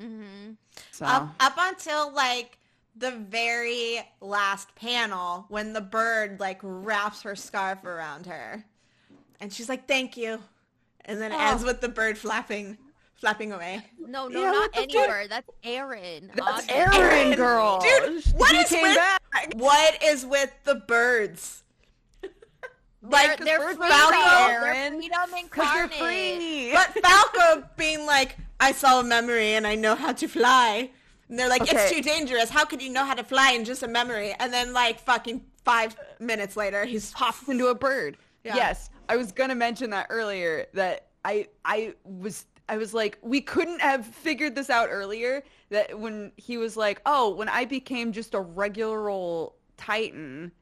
Mhm. So Up, up until like the very last panel when the bird like wraps her scarf around her and she's like thank you and then it ends with the bird flapping flapping away No, no, Yeah, not what the any fuck? bird. That's Eren. that's obviously. Eren, girl. Dude, what he is came with- back. what is with the birds They're, like they're fly, They're Eren. freedom Cause you're free. but falco being like i saw a memory and i know how to fly and they're like it's too dangerous how could you know how to fly in just a memory and then like fucking five minutes later he's pops into a bird. Yeah. Yes, I was gonna mention that earlier. That I I was I was like, we couldn't have figured this out earlier. That when he was like, oh, when I became just a regular old Titan,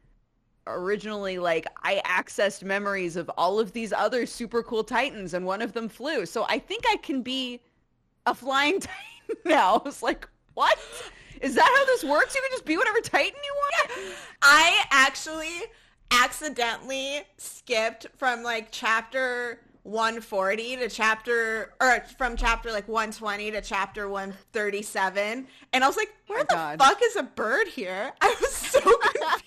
originally like I accessed memories of all of these other super cool Titans, and one of them flew. So I think I can be a flying Titan now. I was like, what? Is that how this works? You can just be whatever Titan you want? I actually accidentally skipped from like chapter 140 to chapter or from chapter like 120 to chapter 137 and I was like where Oh, the God. fuck is a bird here? I was so confused.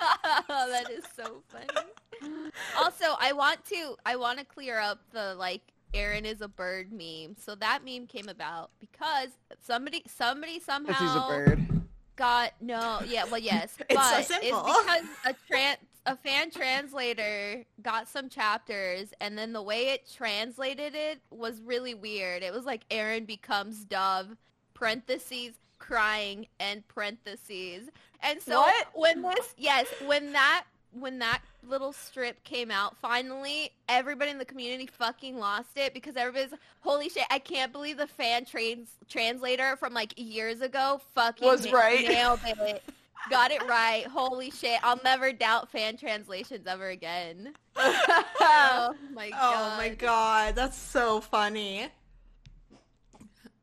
that is so funny. also, I want to I want to clear up the like Eren is a bird meme. So that meme came about because somebody somebody somehow Because he's a bird. got no yeah well yes It's so but simple. it's because a tran a fan translator got some chapters and then the way it translated it was really weird it was like eren becomes dove parentheses crying and parentheses and so What? when this yes when that when that little strip came out finally everybody in the community fucking lost it because everybody's holy shit i can't believe the fan trans translator from like years ago fucking Was na- right. nailed it got it right holy shit i'll never doubt fan translations ever again oh my god oh my god, that's so funny.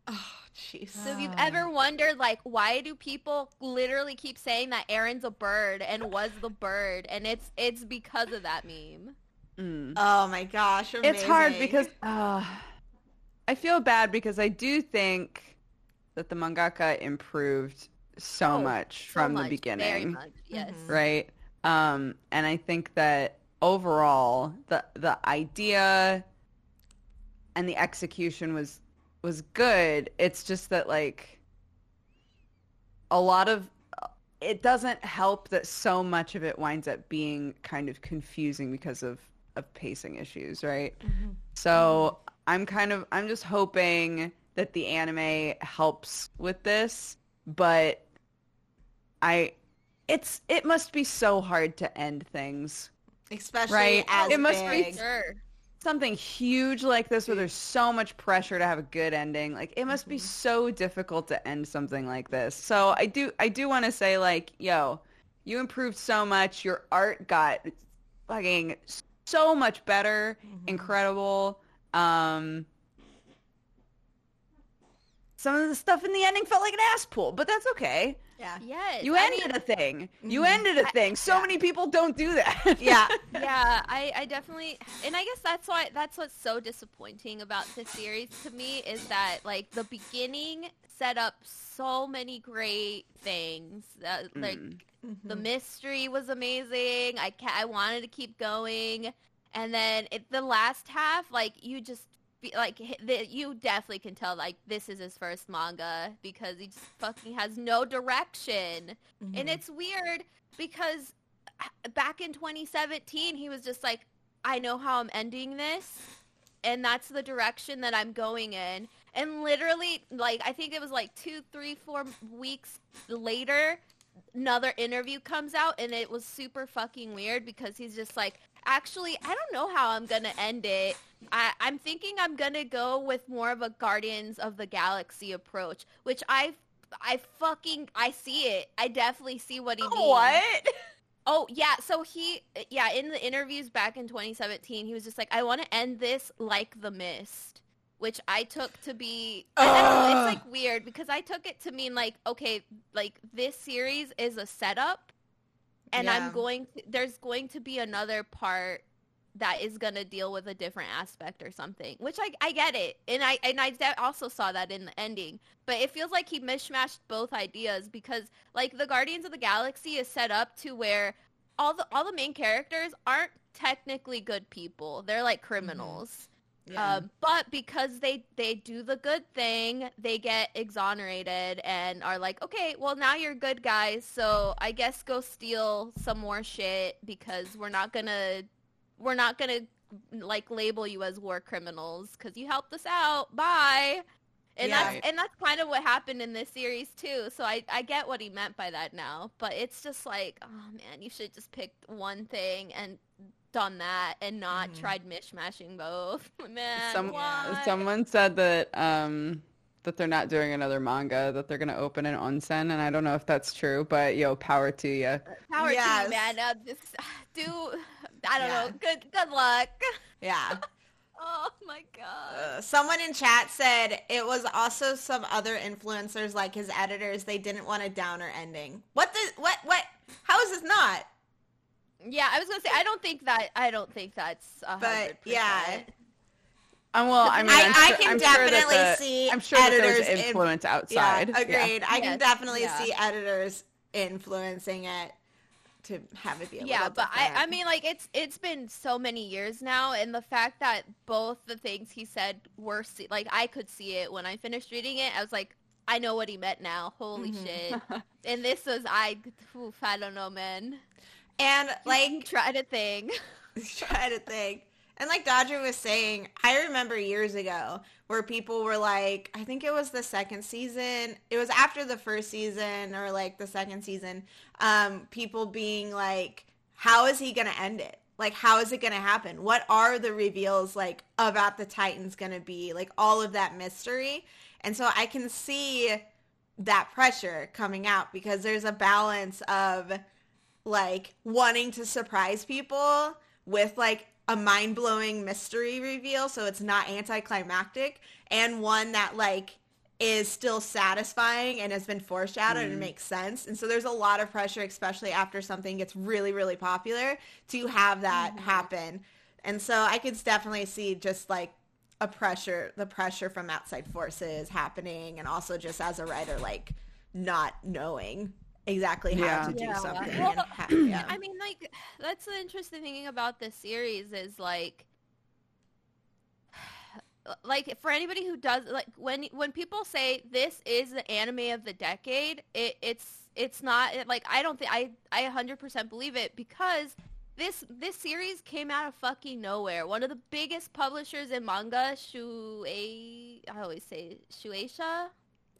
Oh jeez. so if you've ever wondered like why do people literally keep saying that eren's a bird and was the bird and it's it's because of that meme Mm. Oh my gosh, amazing. It's hard because uh, I feel bad because I do think that the mangaka improved so Oh, much So from much, the beginning. Very much, yes. right? Um, and I think that overall, the the idea and the execution was was good. It's just that like a lot of it doesn't help that so much of it winds up being kind of confusing because of of pacing issues, right? So I'm kind of I'm just hoping that the anime helps with this, but I it's it must be so hard to end things. Especially Right. as It must be big. Sure. Something huge like this where there's so much pressure to have a good ending. Like it must Mm-hmm. be so difficult to end something like this. So I do I do want to say like, yo, you improved so much. Your art got fucking so much better. Mm-hmm. Incredible. Um some of the stuff in the ending felt like an ass pull, but that's okay. Yeah. Yes. You I ended mean, a thing. You Mhm. ended a thing. So yeah. many people don't do that. Yeah. yeah, I, I definitely, and I guess that's why that's what's so disappointing about this series to me is that like the beginning set up so many great things. That, like Mm. the Mhm. mystery was amazing. I ca- I wanted to keep going, and then it, the last half, like you just be, like you definitely can tell like this is his first manga because he just fucking has no direction. And Mhm. it's weird because back in 2017, he was just like, I know how I'm ending this. And that's the direction that I'm going in. And literally, like, I think it was like two, three, four weeks later, another interview comes out and it was super fucking weird because he's just like, actually, I don't know how I'm going to end it. I, I'm thinking I'm going to go with more of a Guardians of the Galaxy approach, which I I fucking I see it. I definitely see what he oh, means. What? Oh yeah, so he yeah, in the interviews back in 2017, he was just like I want to end this like The Mist, which I took to be I don't know, it's like weird because I took it to mean like okay, like this series is a setup and Yeah. I'm going to, there's going to be another part that is going to deal with a different aspect or something, which I, I get it. And I, and I de- also saw that in the ending, but it feels like he mishmashed both ideas because like the Guardians of the Galaxy is set up to where all the, all the main characters aren't technically good people. They're like mm-hmm. criminals. Yeah. Um, but because they they do the good thing, they get exonerated and are like, okay, well now you're good guys, so I guess go steal some more shit because we're not gonna we're not gonna like label you as war criminals because you helped us out. Bye. And Yeah. that's and that's kind of what happened in this series too. So I I get what he meant by that now, but it's just like, oh man, you should just pick one thing and done that and not Mhm. tried mishmashing both. Man, Some, why? someone said that um that they're not doing another manga, that they're gonna open an onsen, and I don't know if that's true, but yo, power to you. Power to you, man. Uh, just do I don't Yeah. know. Good good luck. yeah. Oh my god. Uh, someone in chat said it was also some other influencers like his editors. They didn't want a downer ending. What the what what? How is this not? Yeah, I was gonna say I don't think that I don't think that's a But hundred yeah. Um, well, I mean, I- I'm I sure- can I'm sure definitely the- see I'm sure that editors there's in- influence outside. Yeah, agreed. I can Yes, definitely yeah. see editors influencing it to have it be a yeah little but I, I mean like it's it's been so many years now and the fact that both the things he said were see- like i could see it when i finished reading it i was like i know what he meant now holy Mhm. shit and this was i oof, i don't know man and like try to think try to think. And like Dodger was saying, I remember years ago where people were like, I think it was the second season. It was after the first season or like the second season. Um, people being like, how is he going to end it? Like, how is it going to happen? What are the reveals like about the Titans going to be? Like all of that mystery. And so I can see that pressure coming out because there's a balance of like wanting to surprise people with like a mind-blowing mystery reveal so it's not anticlimactic and one that like is still satisfying and has been foreshadowed and mm. makes sense. And so there's a lot of pressure especially after something gets really really popular to have that mm-hmm. happen. And so i could definitely see just like a pressure the pressure from outside forces happening and also just as a writer like not knowing exactly how Yeah. to do Yeah. something. Well, and how, yeah. I mean, like, that's the interesting thing about this series is like, like for anybody who does like when when people say this is the anime of the decade, it, it's it's not it, like I don't think I I 100% believe it because this this series came out of fucking nowhere. One of the biggest publishers in manga, Shuei, I always say Shueisha.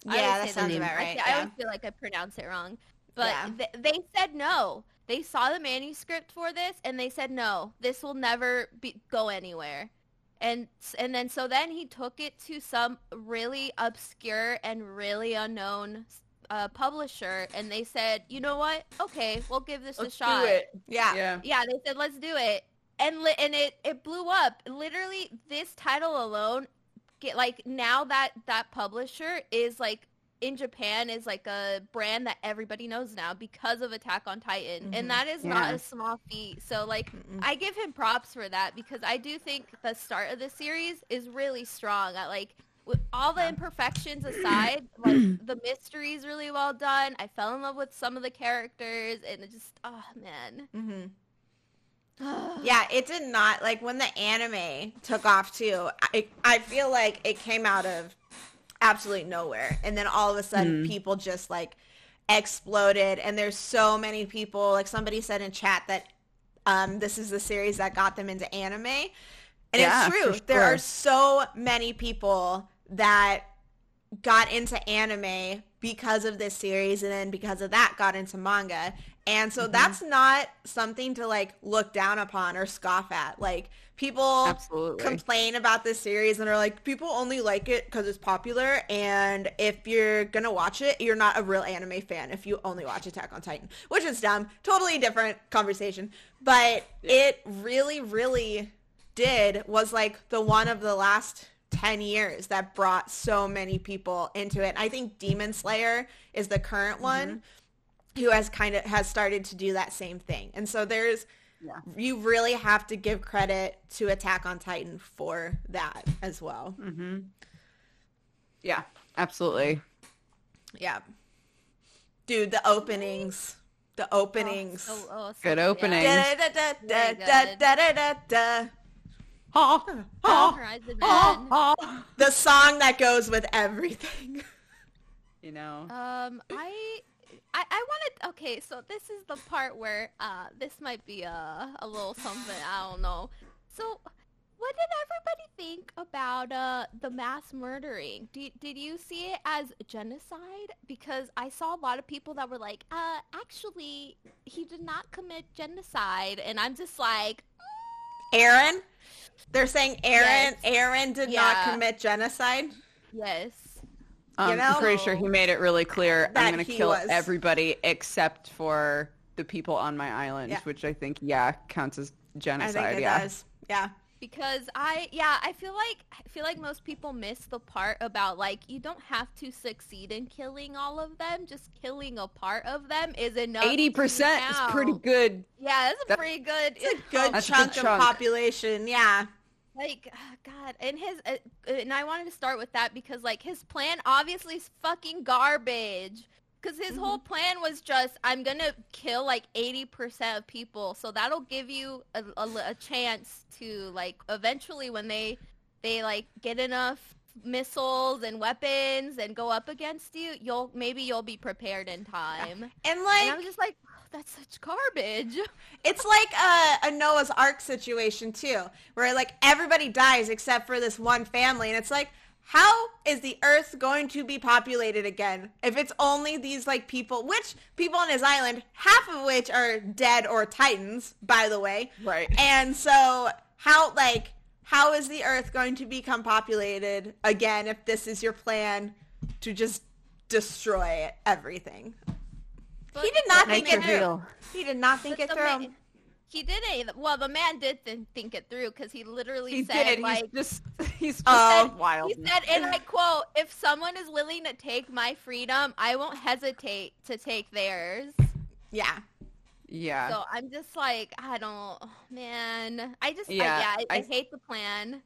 Yeah, always that sounds about I right. thi- I, yeah. always feel like I pronounce it wrong. But Yeah. th- they said no. They saw the manuscript for this and they said no. This will never be- go anywhere. And and then so then he took it to some really obscure and really unknown uh, publisher and they said, "You know what? Okay, we'll give this Let's a shot." do it. yeah. Yeah. Yeah, they said let's do it, and li- and it it blew up. Literally, this title alone, get like now that that publisher is like in Japan is like a brand that everybody knows now because of Attack on Titan, Mhm. and that is not a small feat. So like. Mm-mm. I give him props for that because I do think the start of the series is really strong. I like with all the imperfections aside, like the mystery is really well done. I fell in love with some of the characters, and it just oh man, Mhm. Yeah, it did not like when the anime took off too. I I feel like it came out of absolutely nowhere, and then all of a sudden people just like exploded, and there's so many people. Like somebody said in chat that um, this is the series that got them into anime, and Yeah, it's true. for There are so many people that got into anime because of this series and then because of that got into manga. And Mm-hmm. so that's not something to like look down upon or scoff at. Like people Absolutely. complain about this series and are like people only like it because it's popular and if you're gonna watch it you're not a real anime fan if you only watch attack on titan which is dumb. Totally different conversation. But it really really did was like the one of the last 10 years that brought so many people into it. I think demon slayer is the current mm-hmm. one who has kind of has started to do that same thing. And so there's Yeah. you really have to give credit to Attack on Titan for that as well. Mm-hmm. Yeah, absolutely. Yeah. Dude, the openings. The openings. Oh, oh, so- Good yeah. opening. Da, da, da, da, da, good. da, da, da, da. Ha, ha, Horizon ha, Man. ha. The song that goes with everything. You know. Um, I, I, I wanted. Okay, so this is the part where uh, this might be a a little something. I don't know. So, what did everybody think about uh the mass murdering? Did did you see it as genocide? Because I saw a lot of people that were like, uh, actually, he did not commit genocide, and I'm just like, Eren? They're saying Eren Yes. Eren did Yeah. not commit genocide. yes. Um, you know? I'm pretty sure he made it really clear. That I'm going to kill was- everybody except for the people on my island, Yeah. which I think, yeah, counts as I genocide. think it yeah. does. Yeah. because I yeah I feel like I feel like most people miss the part about like you don't have to succeed in killing all of them just killing a part of them is enough Eighty percent to is pretty good. yeah that's a That- pretty good It's a good That's a chunk of chunk. population. Yeah. Like ah, God and his uh, and I wanted to start with that because like his plan obviously is fucking garbage. Because his Mm-hmm. whole plan was just I'm gonna kill like 80% of people. So that'll give you a, a, a chance to like eventually when they they like get enough missiles and weapons and go up against you you'll maybe you'll be prepared in time. And and like I was just like that's such garbage It's like a, a Noah's Ark situation too, where like everybody dies except for this one family, and it's like, how is the Earth going to be populated again if it's only these like people, which people on his island, half of which are dead or Titans, by the way, Right. and so how like how is the Earth going to become populated again if this is your plan to just destroy everything? But- he did not think it man- through. He did not think But it through. man- he didn't. Well, the man did th- think it through because he literally He said, did. like, he's just he's just Oh. wild. he said, and I quote, "If someone is willing to take my freedom, I won't hesitate to take theirs." yeah. yeah. So I'm just like, I don't, man. I just, Yeah, yeah, I, I, I- hate the plan.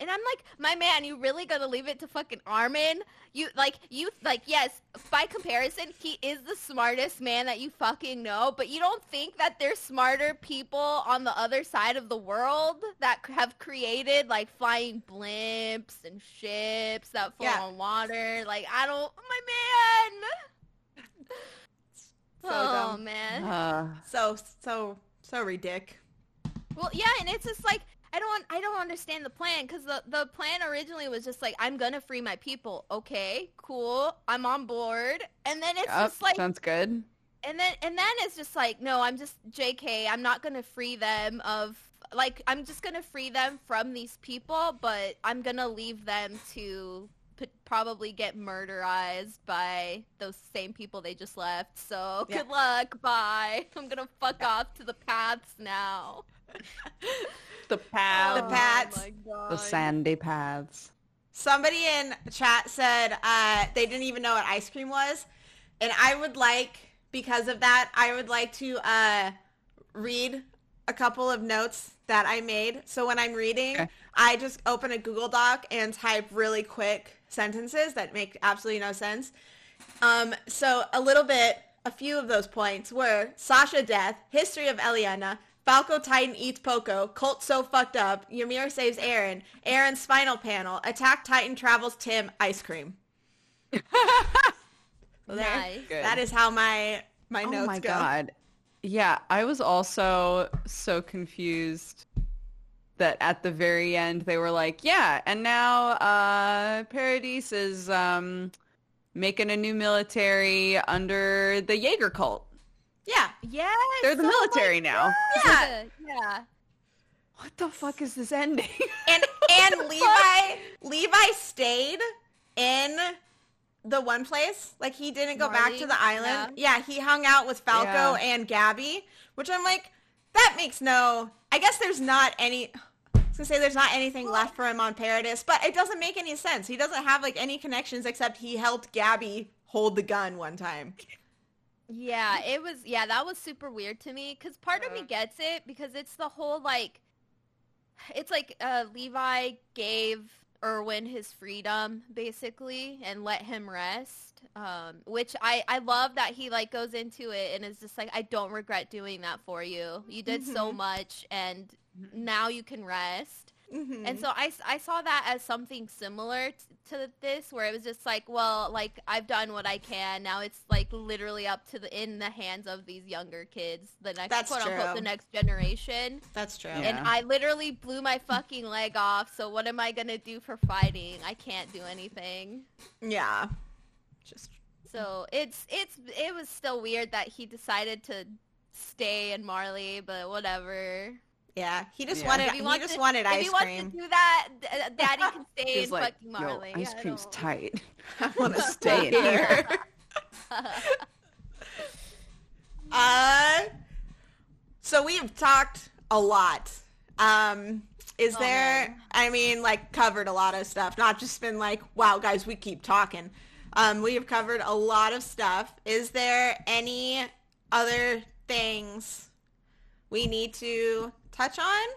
And I'm like, my man, you really gonna leave it to fucking Armin? You like you like yes, by comparison, he is the smartest man that you fucking know, but you don't think that there's smarter people on the other side of the world that have created like flying blimps and ships that float Yeah. on water? Like I don't my man. So oh dumb. man. Uh, So so so ridic. Well, yeah, and it's just like I don't I don't understand the plan because the the plan originally was just like I'm gonna free my people. Okay, cool, I'm on board. And then it's yep, just like sounds good. and then and then it's just like no, I'm just JK. I'm not gonna free them of like I'm just gonna free them from these people, but I'm gonna leave them to p- probably get murderized by those same people they just left. So Yeah. good luck. Bye. I'm gonna fuck off to the paths now. The paths, The paths. Oh my god. the sandy paths. Somebody in chat said uh, they didn't even know what ice cream was, and I would like because of that I would like to uh, read a couple of notes that I made. So when I'm reading, Okay. I just open a Google Doc and type really quick sentences that make absolutely no sense. Um, so a little bit, a few of those points were Sasha death, history of Eliana, Falco Titan eats Porco, Colt so fucked up, Ymir saves Eren, Eren's spinal panel, Attack Titan travels Tim, ice cream. So there- Nice. That is how my my oh notes my go. god. Yeah, I was also so confused that at the very end they were like, yeah, and now uh Paradise is um making a new military under the Jaeger cult. Yeah, Yes. They're the oh military now. yeah. Yeah. What the fuck is this ending? And and Levi Levi stayed in the one place. Like he didn't go back to the island. Yeah. he hung out with Falco Yeah. and Gabi, which I'm like, that makes no. I guess there's not any. I was gonna say there's not anything left for him on Paradis, but it doesn't make any sense. He doesn't have like any connections except he helped Gabi hold the gun one time. Yeah, it was. Yeah, that was super weird to me because part of me Uh. gets it because it's the whole like, it's like uh, Levi gave Erwin his freedom basically and let him rest. Um, which I I love that he like goes into it and is just like I don't regret doing that for you. You did so Mhm. much and now you can rest. Mhm. And so I, I saw that as something similar t- to this, where it was just like, well, like I've done what I can. Now it's like literally up to the in the hands of these younger kids, the next That's quote unquote true. the next generation. That's true. Yeah. And I literally blew my fucking leg off. So what am I gonna do for fighting? I can't do anything. Yeah. Just So it's it's it was still weird that he decided to stay in Marley, but whatever. Yeah. He just Yeah. wanted. If He, he just to- wanted If ice he wants cream. to do that, uh, Daddy can stay in like, fucking yo, Marley. ice cream's don't- tight. I want to Stay in here. Uh, so we've talked a lot. Um, is Oh, there? man. I mean, like covered a lot of stuff. Not just been like, wow, guys, we keep talking. Um, we have covered a lot of stuff. Is there any other things we need to touch on?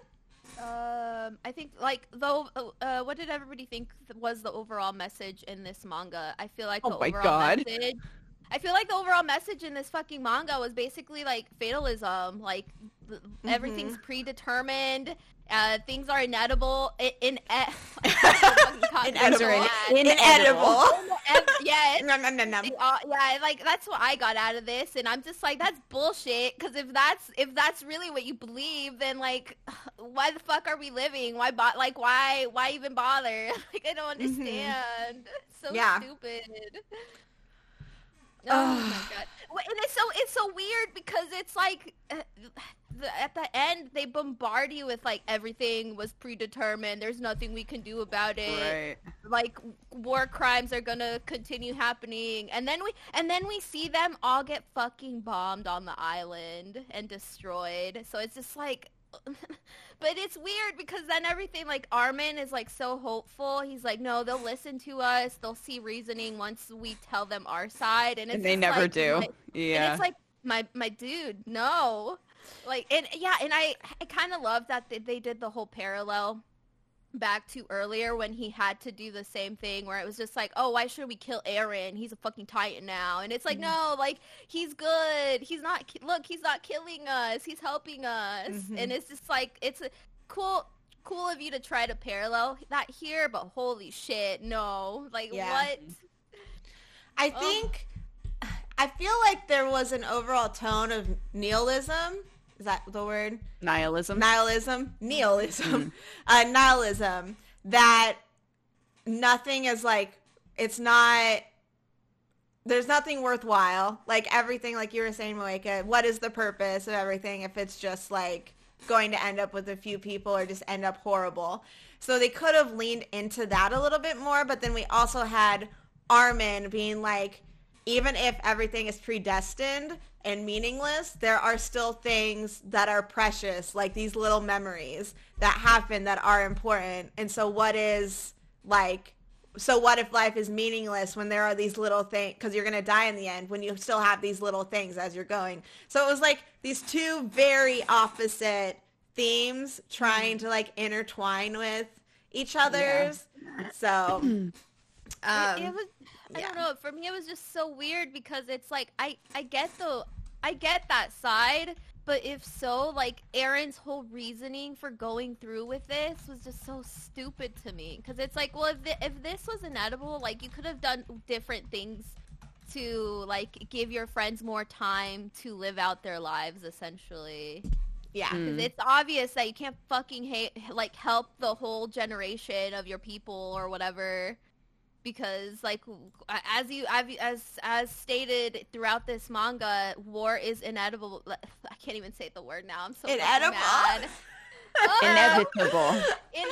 Um, I think like though, uh, what did everybody think was the overall message in this manga? I feel like Oh the my overall God. message. I feel like the overall message in this fucking manga was basically like fatalism, like Mm-hmm. everything's predetermined. Uh, things are inedible. In, in e- Inedible. Inedible. Yeah, Nom, nom, nom, nom. the, uh, yeah, like that's what I got out of this, and I'm just like, that's bullshit. Because if that's if that's really what you believe, then like, why the fuck are we living? Why bo- like why why even bother? Like I don't understand. so Yeah. stupid. Oh my god! And it's so it's so weird because it's like uh, the, at the end they bombard you with like everything was predetermined. There's nothing we can do about it right. like war crimes are gonna continue happening and then we and then we see them all get fucking bombed on the island and destroyed so it's just like but it's weird because then everything like armin is like so hopeful he's like no they'll listen to us they'll see reasoning once we tell them our side and it's And they never like, do. yeah. and it's like my my dude, no. Like and yeah, and I I kind of love that they, they did the whole parallel back to earlier when he had to do the same thing where it was just like, oh, why should we kill Eren? He's a fucking Titan now. And it's like, no, like he's good. He's not. Look, he's not killing us. He's helping us. Mhm. And it's just like it's a cool. Cool of you to try to parallel that here, but holy shit, no! Like Yeah. what? I Oh. think I feel like there was an overall tone of nihilism. Is that the word? Nihilism. Nihilism, nihilism, uh, nihilism. That nothing is like it's not. There's nothing worthwhile. Like everything, like you were saying, Moeka. What is the purpose of everything if it's just like going to end up with a few people or just end up horrible? So they could have leaned into that a little bit more. But then we also had Armin being like, even if everything is predestined and meaningless, there are still things that are precious, like these little memories that happen that are important. And so what is like, so what if life is meaningless when there are these little things, because you're going to die in the end when you still have these little things as you're going. So it was like these two very opposite themes trying to like intertwine with each other's. So, um, it, it was I don't know. For me, it was just so weird because it's like I I get the I get that side, but if so, like Eren's whole reasoning for going through with this was just so stupid to me. Because it's like, well, if thi- if this was inedible, like you could have done different things to like give your friends more time to live out their lives, essentially. yeah. Mm. 'Cause it's obvious that you can't fucking hate like help the whole generation of your people or whatever because like as you as as, as stated throughout this manga war is inedible i can't even say the word now i'm so Inedible? mad Inevitable.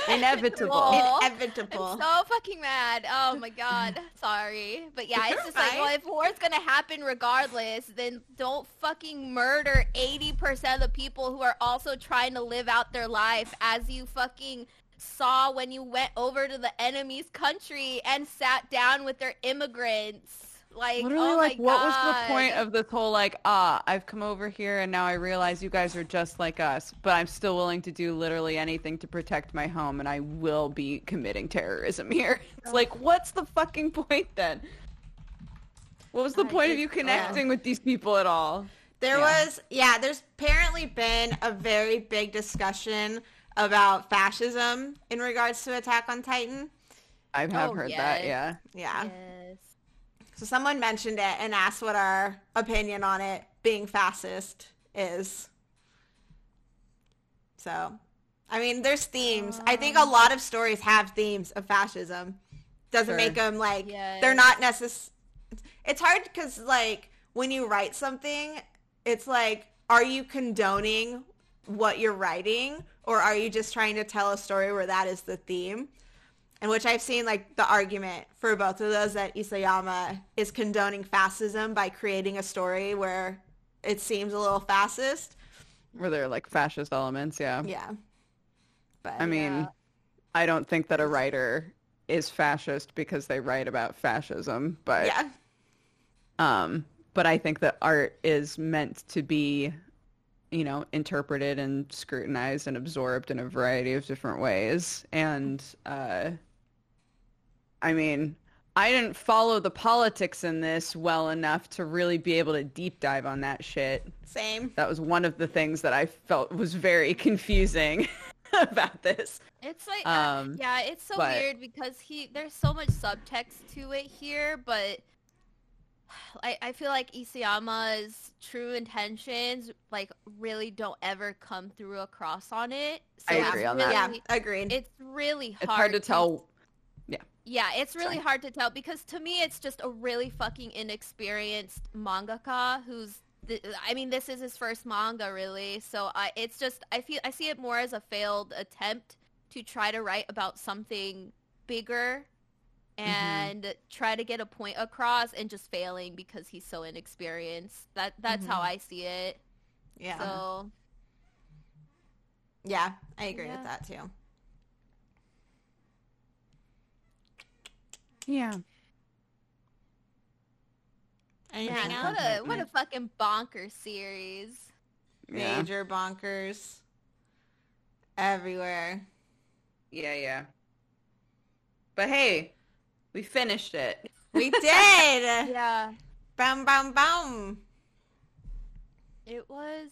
inevitable Inevitable. I'm so fucking mad. Oh my god. Sorry. But yeah, it's You're just like, well, if war's gonna happen regardless, then don't fucking murder 80% of the people who are also trying to live out their life as you fucking saw when you went over to the enemy's country and sat down with their immigrants. Like, Literally, oh like, my what was the point of this whole like, ah, I've come over here and now I realize you guys are just like us, but I'm still willing to do literally anything to protect my home, and I will be committing terrorism here. It's like, what's the fucking point then? What was the I point of you connecting with these people at all? There Yeah. was, yeah, there's apparently been a very big discussion about fascism in regards to Attack on Titan. I have Oh, heard that, yeah. Yeah. Yes. So someone mentioned it and asked what our opinion on it being fascist is. So, I mean, there's themes. I think a um. lot of stories have themes of fascism. Doesn't Sure. make them like Yes. they're not necess. It's hard because like when you write something, it's like, are you condoning what you're writing, or are you just trying to tell a story where that is the theme? And which I've seen like the argument for both of those that Isayama is condoning fascism by creating a story where it seems a little fascist. Where there are like fascist elements, yeah. Yeah. But I mean, Yeah. I don't think that a writer is fascist because they write about fascism, but yeah. Um, but I think that art is meant to be, you know, interpreted and scrutinized and absorbed in a variety of different ways. And uh, I mean, I didn't follow the politics in this well enough to really be able to deep dive on that shit. Same. That was one of the things that I felt was very confusing about this. It's like, uh, Um, yeah, it's so but- weird because he there's so much subtext to it here, but I, I feel like Isayama's true intentions like really don't ever come through across on it. So I agree on that. Yeah, agreed. It's really hard. It's hard to tell. Yeah, Yeah, it's really Sorry. hard to tell because to me it's just a really fucking inexperienced mangaka who's th- I mean this is his first manga really. So I it's just I feel I see it more as a failed attempt to try to write about something bigger and try to get a point across and just failing because he's so inexperienced. That that's how Mhm. I see it. yeah. So yeah, I agree Yeah. with that too. Yeah. Anything man, else? what a what a fucking bonker series. Yeah. Major bonkers everywhere. Yeah, yeah. But hey, we finished it. We did. Yeah. Bum bum bum. It was.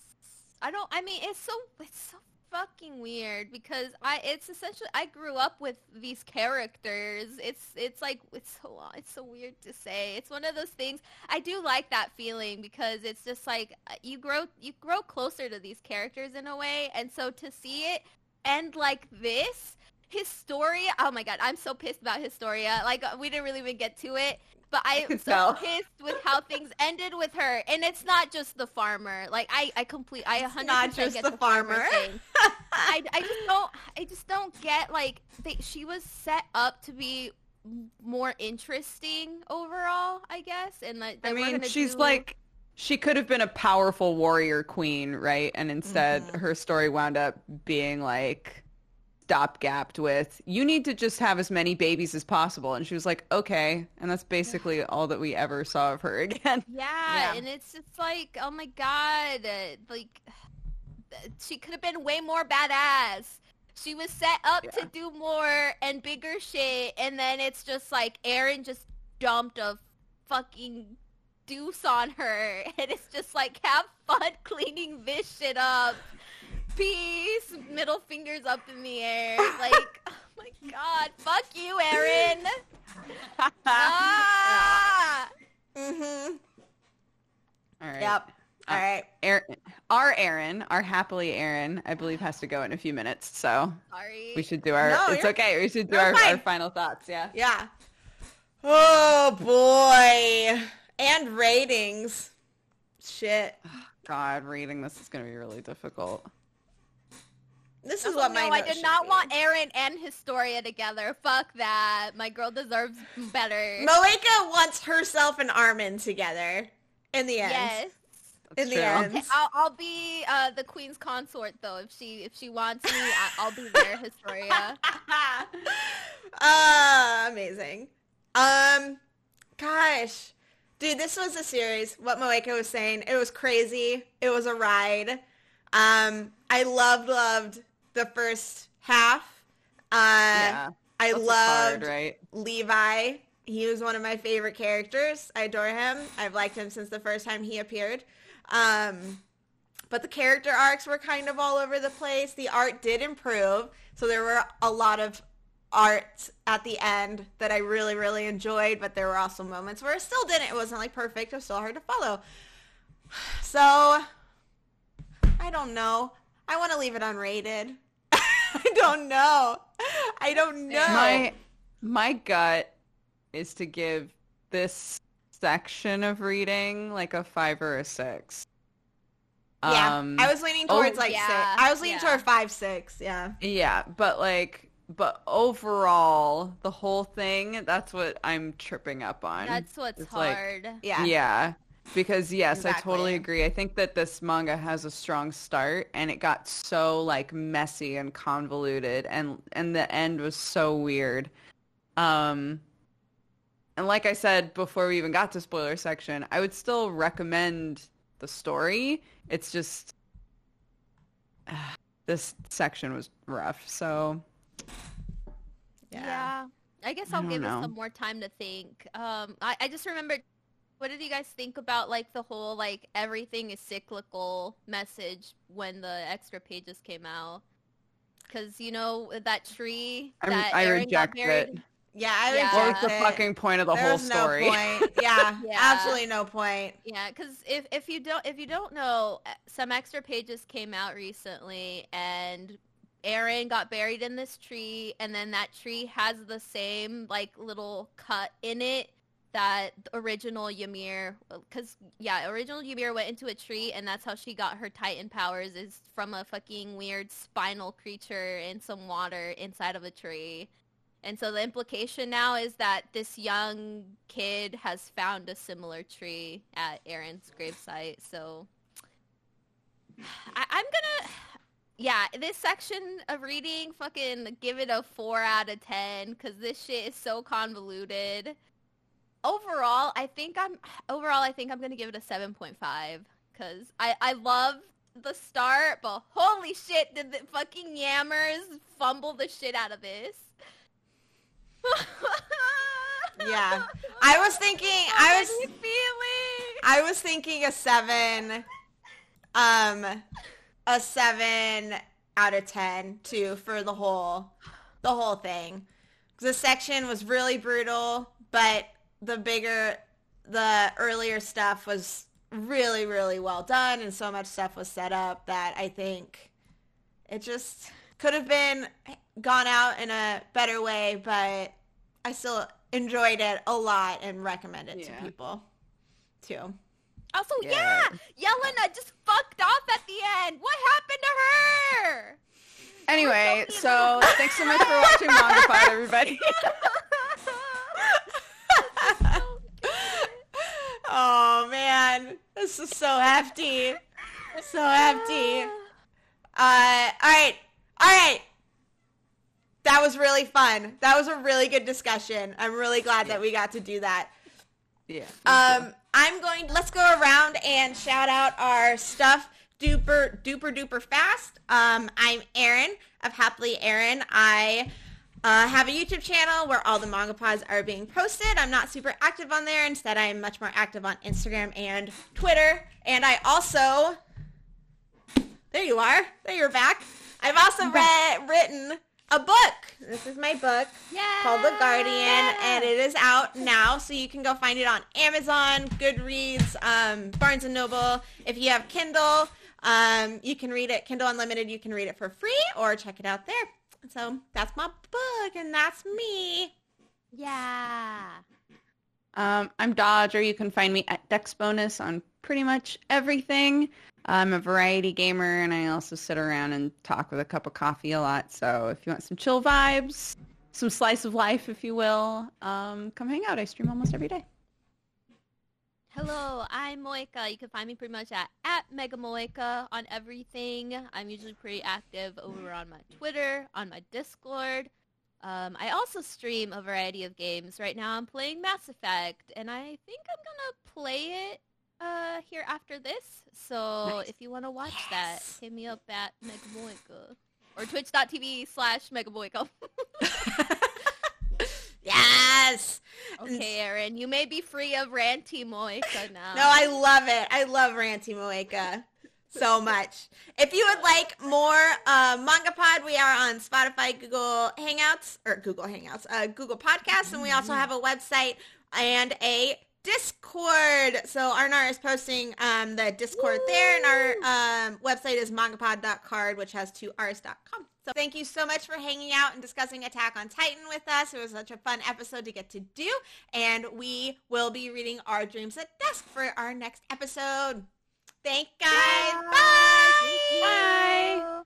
I don't. I mean, it's so. It's so fucking weird because I. It's essentially. I grew up with these characters. It's. It's like. It's so. It's so weird to say. It's one of those things. I do like that feeling because it's just like uh, you grow. You grow closer to these characters in a way, and so to see it end like this. Historia, oh my god, I'm so pissed about Historia. Like we didn't really even get to it, but I am could so tell. pissed with how things ended with her. And it's not just the farmer. Like I, I complete, I 100% not just get the farmer. thing. I, I just don't, I just don't get like they, she was set up to be more interesting overall, I guess. And like, I mean, she's do- like she could have been a powerful warrior queen, right? And instead, Mhm. her story wound up being like stopgapped with you need to just have as many babies as possible and she was like okay and that's basically all that we ever saw of her again Yeah, Yeah. and it's just like, oh my god, uh, like she could have been way more badass. She was set up Yeah. to do more and bigger shit, and then it's just like Eren just dumped a fucking deuce on her, and it's just like, have fun cleaning this shit up. Peace, middle fingers up in the air. Like, oh my god, fuck you, Eren. ah! Mm-hmm. all right Yep. All right. Uh. Erin, our Erin, our happily Erin, I believe has to go in a few minutes, so Sorry. we should do our. No, it's okay. We should do our, our final thoughts. Yeah. Yeah. Oh boy. And ratings. Shit. God, reading this is gonna be really difficult. This is Oh, what my I did not be. want Eren and Historia together. Fuck that. My girl deserves better. Malika wants herself and Armin together. In the end. yes. That's In the true. end. I'll, I'll be uh, the queen's consort though. If she if she wants me, I, I'll be there, Historia. uh, amazing. Um, gosh, dude, this was a series. What Moeka was saying, it was crazy. It was a ride. Um, I loved, loved the first half. Uh, yeah. I loved hard, right? Levi. He was one of my favorite characters. I adore him. I've liked him since the first time he appeared. Um, but the character arcs were kind of all over the place. The art did improve, so there were a lot of art at the end that I really, really enjoyed. But there were also moments where it still didn't. It wasn't like perfect. It was still hard to follow. So I don't know. I want to leave it unrated. I don't know. I don't know. My my gut is to give this section of reading like a five or a six. Yeah, Um, I was leaning oh, towards like yeah, six. I was leaning yeah. toward five, six. Yeah. yeah, but like, but overall, the whole thing, that's what I'm tripping up on. That's what's It's like- hard. Yeah. Yeah. Because yes, I totally agree. I think that this manga has a strong start and it got so like messy and convoluted and and the end was so weird. Um and like I said before we even got to spoiler section, I would still recommend the story. It's just this section was rough. So Yeah. I guess I I'll don't give know. it some more time to think. Um, I, I just remembered. What did you guys think about like the whole like everything is cyclical message when the extra pages came out? Because you know that tree I, that I Eren got reject it. Yeah. I Yeah. What was reject the it. fucking point of the there whole story? no point. Yeah, Yeah. Absolutely no point. Yeah, because if, if you don't if you don't know, uh, some extra pages came out recently, and Eren got buried in this tree, and then that tree has the same like little cut in it that original Ymir, because yeah, original Ymir went into a tree, and that's how she got her Titan powers is from a fucking weird spinal creature in some water inside of a tree. And so the implication now is that this young kid has found a similar tree at Eren's gravesite. So I- I'm gonna, yeah, this section of reading, fucking give it a four out of ten because this shit is so convoluted. Overall, I think I'm overall I think I'm gonna give it a seven point five because I I love the start, but holy shit, did the fucking yammers fumble the shit out of this? Yeah. I was thinking I was feeling. I was thinking a seven, um, a seven out of ten too for the whole, the whole thing. The section was really brutal, but the bigger, the earlier stuff was really, really well done, and so much stuff was set up that I think it just could have been gone out in a better way, but I still enjoyed it a lot and recommend it Yeah. to people too. Also, Yeah. yeah, Yelena just fucked off at the end. What happened to her? Anyway, so so thanks so much for watching Manga Pod, everybody. oh man, this is so hefty, so hefty. Uh, all right, all right. That was really fun. That was a really good discussion. I'm really glad that we got to do that. yeah. Um, I'm going. Let's go around and shout out our stuff. Duper, duper, duper fast. Um, I'm Erin of Happily Erin. I uh, have a YouTube channel where all the manga pods are being posted. I'm not super active on there. Instead, I'm much more active on Instagram and Twitter. And I also, there you are. There you're back. I've also read, written a book. This is my book Yeah. called The Guardian, and it is out now, so you can go find it on Amazon, Goodreads, um, Barnes and Noble. If you have Kindle, um, you can read it. Kindle Unlimited, you can read it for free or check it out there. So that's my book, and that's me. Yeah. Um, I'm Dodger. You can find me at Dex Bonus on pretty much everything. I'm a variety gamer, and I also sit around and talk with a cup of coffee a lot. So if you want some chill vibes, some slice of life, if you will, um, come hang out. I stream almost every day. Hello, I'm Moika. You can find me pretty much at, at Mega Moika on everything. I'm usually pretty active over on my Twitter, on my Discord. Um, I also stream a variety of games. Right now I'm playing Mass Effect, and I think I'm going to play it uh, here after this. So Nice. if you want to watch that, hit me up at Mega Moika. Or twitch.tv slash Mega Moika. Yes. okay, Erin, you may be free of Ranty Moika now. No, I love it. I love Ranty Moeka so much. If you would like more uh, Manga Pod, we are on Spotify, Google Hangouts, or Google Hangouts, uh, Google Podcasts, and we also have a website and a Discord. So Arnar is posting um, the Discord there, and our um, website is mangapod.card, which has two R's.com. So thank you so much for hanging out and discussing Attack on Titan with us. It was such a fun episode to get to do, and we will be reading Our Dreams at Dusk for our next episode. Thank guys. Bye. Bye.